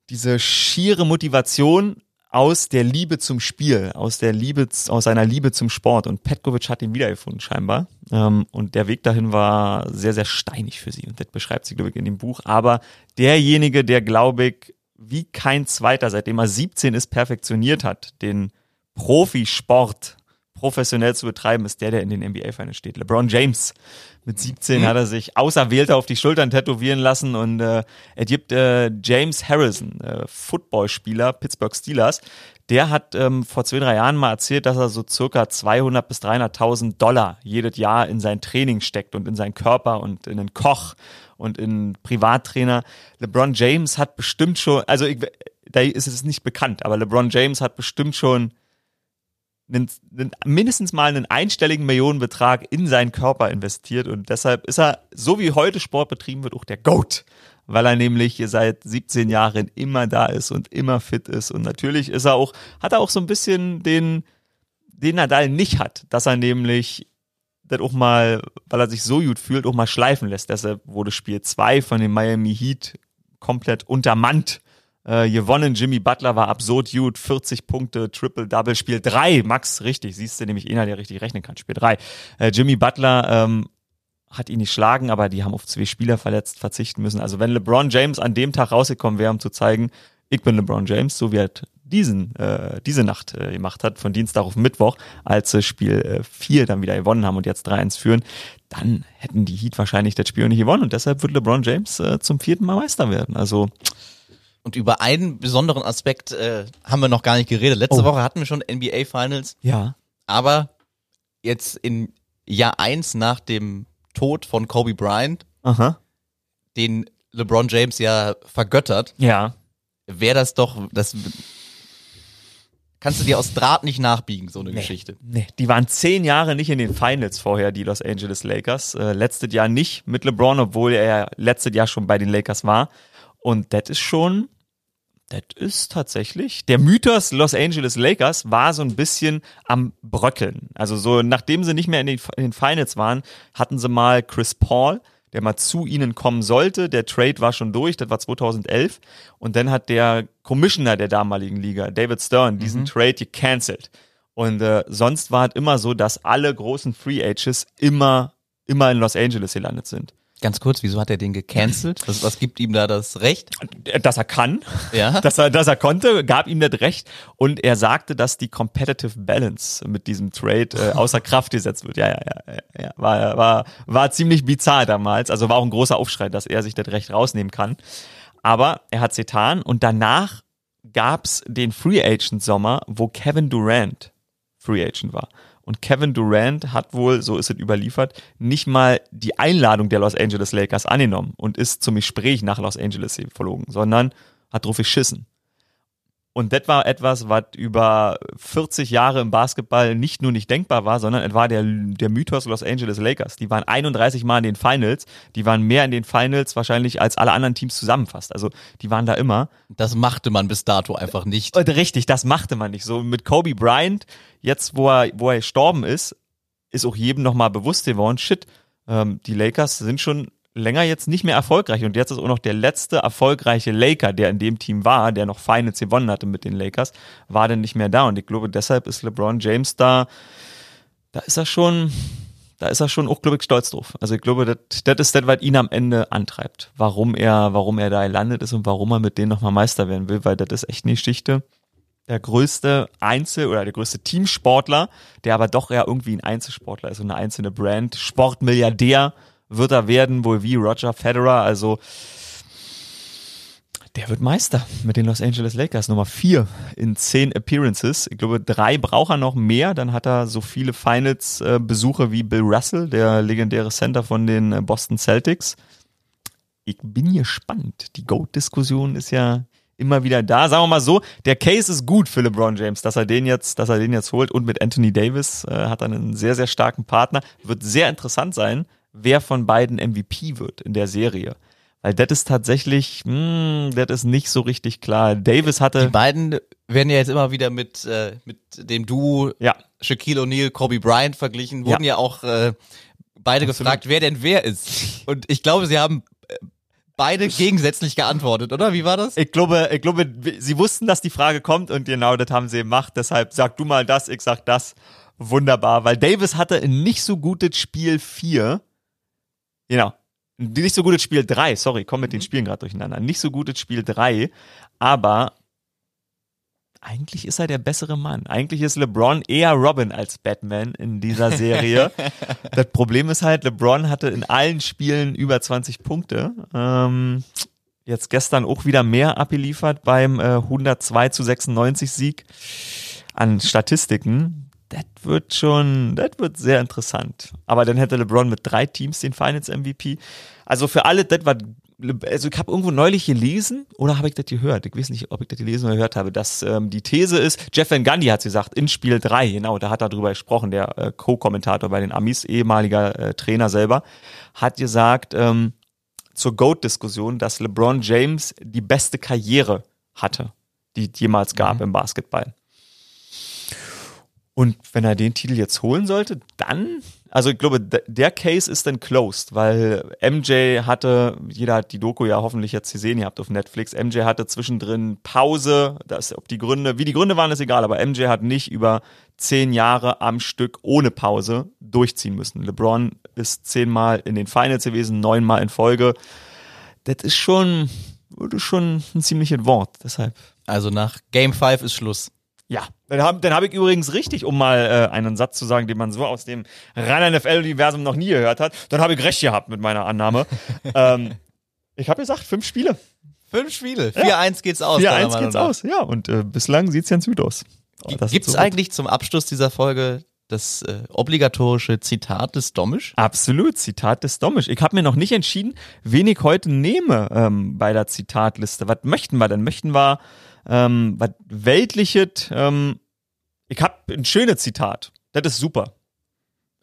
diese schiere Motivation aus der Liebe zum Spiel, aus der Liebe, aus seiner Liebe zum Sport. Und Petkovic hat ihn wiedergefunden scheinbar. Ähm, und der Weg dahin war sehr, sehr steinig für sie. Und das beschreibt sie, glaube ich, in dem Buch. Aber derjenige, der, glaube ich, wie kein zweiter, seitdem er 17 ist, perfektioniert hat, den Profisport professionell zu betreiben, ist der, der in den NBA-Finals steht. LeBron James. Mit 17 hat er sich Auserwählter auf die Schultern tätowieren lassen und äh, er gibt äh, James Harrison, äh, Footballspieler, Pittsburgh Steelers, der hat ähm, vor zwei, drei Jahren mal erzählt, dass er so circa 200 bis 300.000 Dollar jedes Jahr in sein Training steckt und in seinen Körper und in einen Koch und in einen Privattrainer. LeBron James hat bestimmt schon, also ich, da ist es nicht bekannt, aber LeBron James hat bestimmt schon einen, einen, mindestens mal einen einstelligen Millionenbetrag in seinen Körper investiert. Und deshalb ist er, so wie heute Sport betrieben wird, auch der GOAT, weil er nämlich seit 17 Jahren immer da ist und immer fit ist. Und natürlich ist er auch, hat er auch so ein bisschen den, den Nadal nicht hat, dass er nämlich das auch mal, weil er sich so gut fühlt, auch mal schleifen lässt. Deshalb wurde Spiel 2 von dem Miami Heat komplett untermannt äh, gewonnen. Jimmy Butler war absurd gut, 40 Punkte, Triple-Double. Spiel 3, Max, richtig, siehst du nämlich einer, der richtig rechnen kann. Spiel 3. Äh, Jimmy Butler ähm, hat ihn nicht schlagen, aber die haben auf zwei Spieler verletzt verzichten müssen. Also wenn LeBron James an dem Tag rausgekommen wäre, um zu zeigen, ich bin LeBron James, so wie er diesen, äh, diese Nacht äh, gemacht hat, von Dienstag auf Mittwoch, als sie Spiel 4 äh, dann wieder gewonnen haben und jetzt 3-1 führen, dann hätten die Heat wahrscheinlich das Spiel nicht gewonnen und deshalb wird LeBron James äh, zum vierten Mal Meister werden. Also und über einen besonderen Aspekt äh, haben wir noch gar nicht geredet. Letzte oh. Woche hatten wir schon NBA Finals. Ja. Aber jetzt in Jahr eins nach dem Tod von Kobe Bryant, Aha. den LeBron James ja vergöttert. Ja. Wäre das doch, das kannst du dir aus Draht nicht nachbiegen, so eine nee, Geschichte. Nee, die waren zehn Jahre nicht in den Finals vorher, die Los Angeles Lakers. Äh, letztes Jahr nicht mit LeBron, obwohl er ja letztes Jahr schon bei den Lakers war. Und das ist schon, das ist tatsächlich, der Mythos Los Angeles Lakers war so ein bisschen am Bröckeln. Also so, nachdem sie nicht mehr in den, in den Finals waren, hatten sie mal Chris Paul, der mal zu ihnen kommen sollte. Der Trade war schon durch, das war 2011. Und dann hat der Commissioner der damaligen Liga, David Stern, diesen mhm. Trade gecancelt. Und äh, sonst war es immer so, dass alle großen Free Agents immer, immer in Los Angeles gelandet sind. Ganz kurz, wieso hat er den gecancelt? Was, was gibt ihm da das Recht? Dass er kann, ja. dass er, dass er konnte, gab ihm das Recht und er sagte, dass die Competitive Balance mit diesem Trade äh, außer Kraft gesetzt wird. Ja, ja, ja, ja, war, war, war ziemlich bizarr damals. Also war auch ein großer Aufschrei, dass er sich das Recht rausnehmen kann. Aber er hat es getan und danach gab's den Free Agent Sommer, wo Kevin Durant Free Agent war. Und Kevin Durant hat wohl, so ist es überliefert, nicht mal die Einladung der Los Angeles Lakers angenommen und ist zum Gespräch nach Los Angeles verlogen, sondern hat drauf geschissen. Und das war etwas, was über 40 Jahre im Basketball nicht nur nicht denkbar war, sondern es war der, der Mythos Los Angeles Lakers. Die waren 31 Mal in den Finals. Die waren mehr in den Finals wahrscheinlich als alle anderen Teams zusammenfasst. Also die waren da immer. Das machte man bis dato einfach nicht. Richtig, das machte man nicht. So mit Kobe Bryant, jetzt wo er, wo er gestorben ist, ist auch jedem nochmal bewusst geworden, shit, ähm, die Lakers sind schon länger jetzt nicht mehr erfolgreich und jetzt ist auch noch der letzte erfolgreiche Laker, der in dem Team war, der noch Finals gewonnen hatte mit den Lakers, war dann nicht mehr da und ich glaube, deshalb ist LeBron James da, da ist er schon, da ist er schon auch, glaube ich, stolz drauf. Also ich glaube, das, ist das, was ihn am Ende antreibt. Warum er, warum er da gelandet ist und warum er mit denen nochmal Meister werden will, weil das ist echt eine Geschichte. Der größte Einzel- oder der größte Teamsportler, der aber doch eher irgendwie ein Einzelsportler ist und eine einzelne Brand, Sportmilliardär, wird er werden, wohl wie Roger Federer. Also der wird Meister mit den Los Angeles Lakers. Nummer vier in zehn Appearances. Ich glaube, drei braucht er noch mehr. Dann hat er so viele Finals-Besuche wie Bill Russell, der legendäre Center von den äh, Boston Celtics. Ich bin gespannt. Die GOAT-Diskussion ist ja immer wieder da. Sagen wir mal so, der Case ist gut für LeBron James, dass er den jetzt, dass er den jetzt holt. Und mit Anthony Davis äh, hat er einen sehr, sehr starken Partner. Wird sehr interessant sein, wer von beiden MVP wird in der Serie. Weil das ist tatsächlich, hm, das ist nicht so richtig klar. Davis hatte. Die beiden werden ja jetzt immer wieder mit, äh, mit dem Duo ja. Shaquille O'Neal, Kobe Bryant verglichen, wurden ja, ja auch äh, beide Absolut. gefragt, wer denn wer ist. Und ich glaube, sie haben äh, beide gegensätzlich geantwortet, oder? Wie war das? Ich glaube, ich glaube, sie wussten, dass die Frage kommt und genau das haben sie gemacht. Deshalb sag du mal das, ich sag das. Wunderbar, weil Davis hatte ein nicht so gutes Spiel 4 Genau. Nicht so gutes Spiel 3, sorry, komm mit den mhm. Spielen gerade durcheinander. Nicht so gutes Spiel 3, aber eigentlich ist er der bessere Mann. Eigentlich ist LeBron eher Robin als Batman in dieser Serie. das Problem ist halt, LeBron hatte in allen Spielen über 20 Punkte. Ähm, jetzt gestern auch wieder mehr abgeliefert beim äh, 102 zu 96 Sieg an Statistiken das wird schon, das wird sehr interessant. Aber dann hätte LeBron mit drei Teams den Finals MVP. Also für alle, das, was also ich habe irgendwo neulich gelesen oder habe ich das gehört? Ich weiß nicht, ob ich das gelesen oder gehört habe, dass ähm, die These ist, Jeff Van Gundy hat gesagt, in Spiel 3, genau, da hat er drüber gesprochen, der äh, Co-Kommentator bei den Amis, ehemaliger äh, Trainer selber, hat gesagt ähm, zur GOAT-Diskussion, dass LeBron James die beste Karriere hatte, die es jemals gab mhm. im Basketball. Und wenn er den Titel jetzt holen sollte, dann also ich glaube, der Case ist dann closed, weil MJ hatte, jeder hat die Doku ja hoffentlich jetzt gesehen, ihr habt auf Netflix, MJ hatte zwischendrin Pause, das, ob die Gründe, wie die Gründe waren, ist egal, aber MJ hat nicht über zehn Jahre am Stück ohne Pause durchziehen müssen. LeBron ist zehnmal in den Finals gewesen, neunmal in Folge. Das ist schon, das ist schon ein ziemliches Wort, deshalb. Also nach Game 5 ist Schluss. Ja, dann habe hab ich übrigens richtig, um mal äh, einen Satz zu sagen, den man so aus dem reinen NFL-Universum noch nie gehört hat, dann habe ich recht gehabt mit meiner Annahme. ähm, ich habe gesagt, fünf Spiele. Fünf Spiele. 4-1 ja. geht's aus. 4-1 geht's aus, ja. Und äh, bislang sieht's ganz gut aus. Oh, Gibt's so eigentlich zum Abschluss dieser Folge das äh, obligatorische Zitat des Domisch? Absolut, Zitat des Domisch. Ich habe mir noch nicht entschieden, wen ich heute nehme ähm, bei der Zitatliste. Was möchten wir denn? Möchten wir ähm, was Weltliches, ähm, ich hab ein schönes Zitat. Das ist super.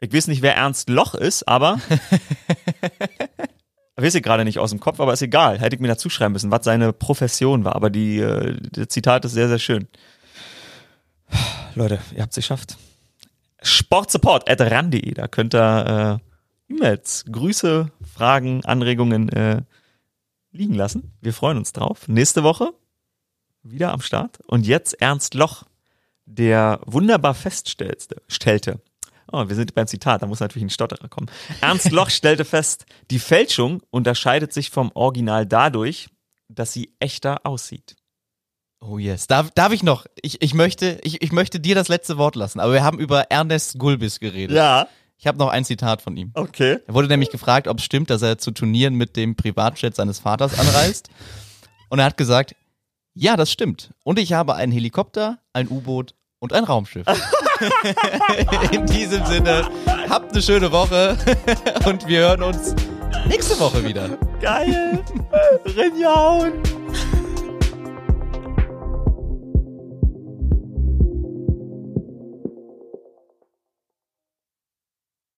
Ich weiß nicht, wer Ernst Loch ist, aber weiß ich gerade nicht aus dem Kopf, aber ist egal. Hätte ich mir dazu schreiben müssen, was seine Profession war. Aber die, äh, das Zitat ist sehr, sehr schön. Leute, ihr habt es geschafft. Sportsupport at ran.de, da könnt ihr äh, E-Mails, Grüße, Fragen, Anregungen äh, liegen lassen. Wir freuen uns drauf. Nächste Woche wieder am Start. Und jetzt Ernst Loch, der wunderbar feststellte, oh, wir sind beim Zitat, da muss natürlich ein Stotterer kommen. Ernst Loch stellte fest, die Fälschung unterscheidet sich vom Original dadurch, dass sie echter aussieht. Oh yes. Darf, darf ich noch? Ich, ich, möchte, ich, ich möchte dir das letzte Wort lassen, aber wir haben über Ernest Gulbis geredet. Ja. Ich habe noch ein Zitat von ihm. Okay. Er wurde nämlich gefragt, ob es stimmt, dass er zu Turnieren mit dem Privatjet seines Vaters anreist. Und er hat gesagt, ja, das stimmt. Und ich habe einen Helikopter, ein U-Boot und ein Raumschiff. In diesem Sinne, habt eine schöne Woche und wir hören uns nächste Woche wieder. Geil. Rinjauen.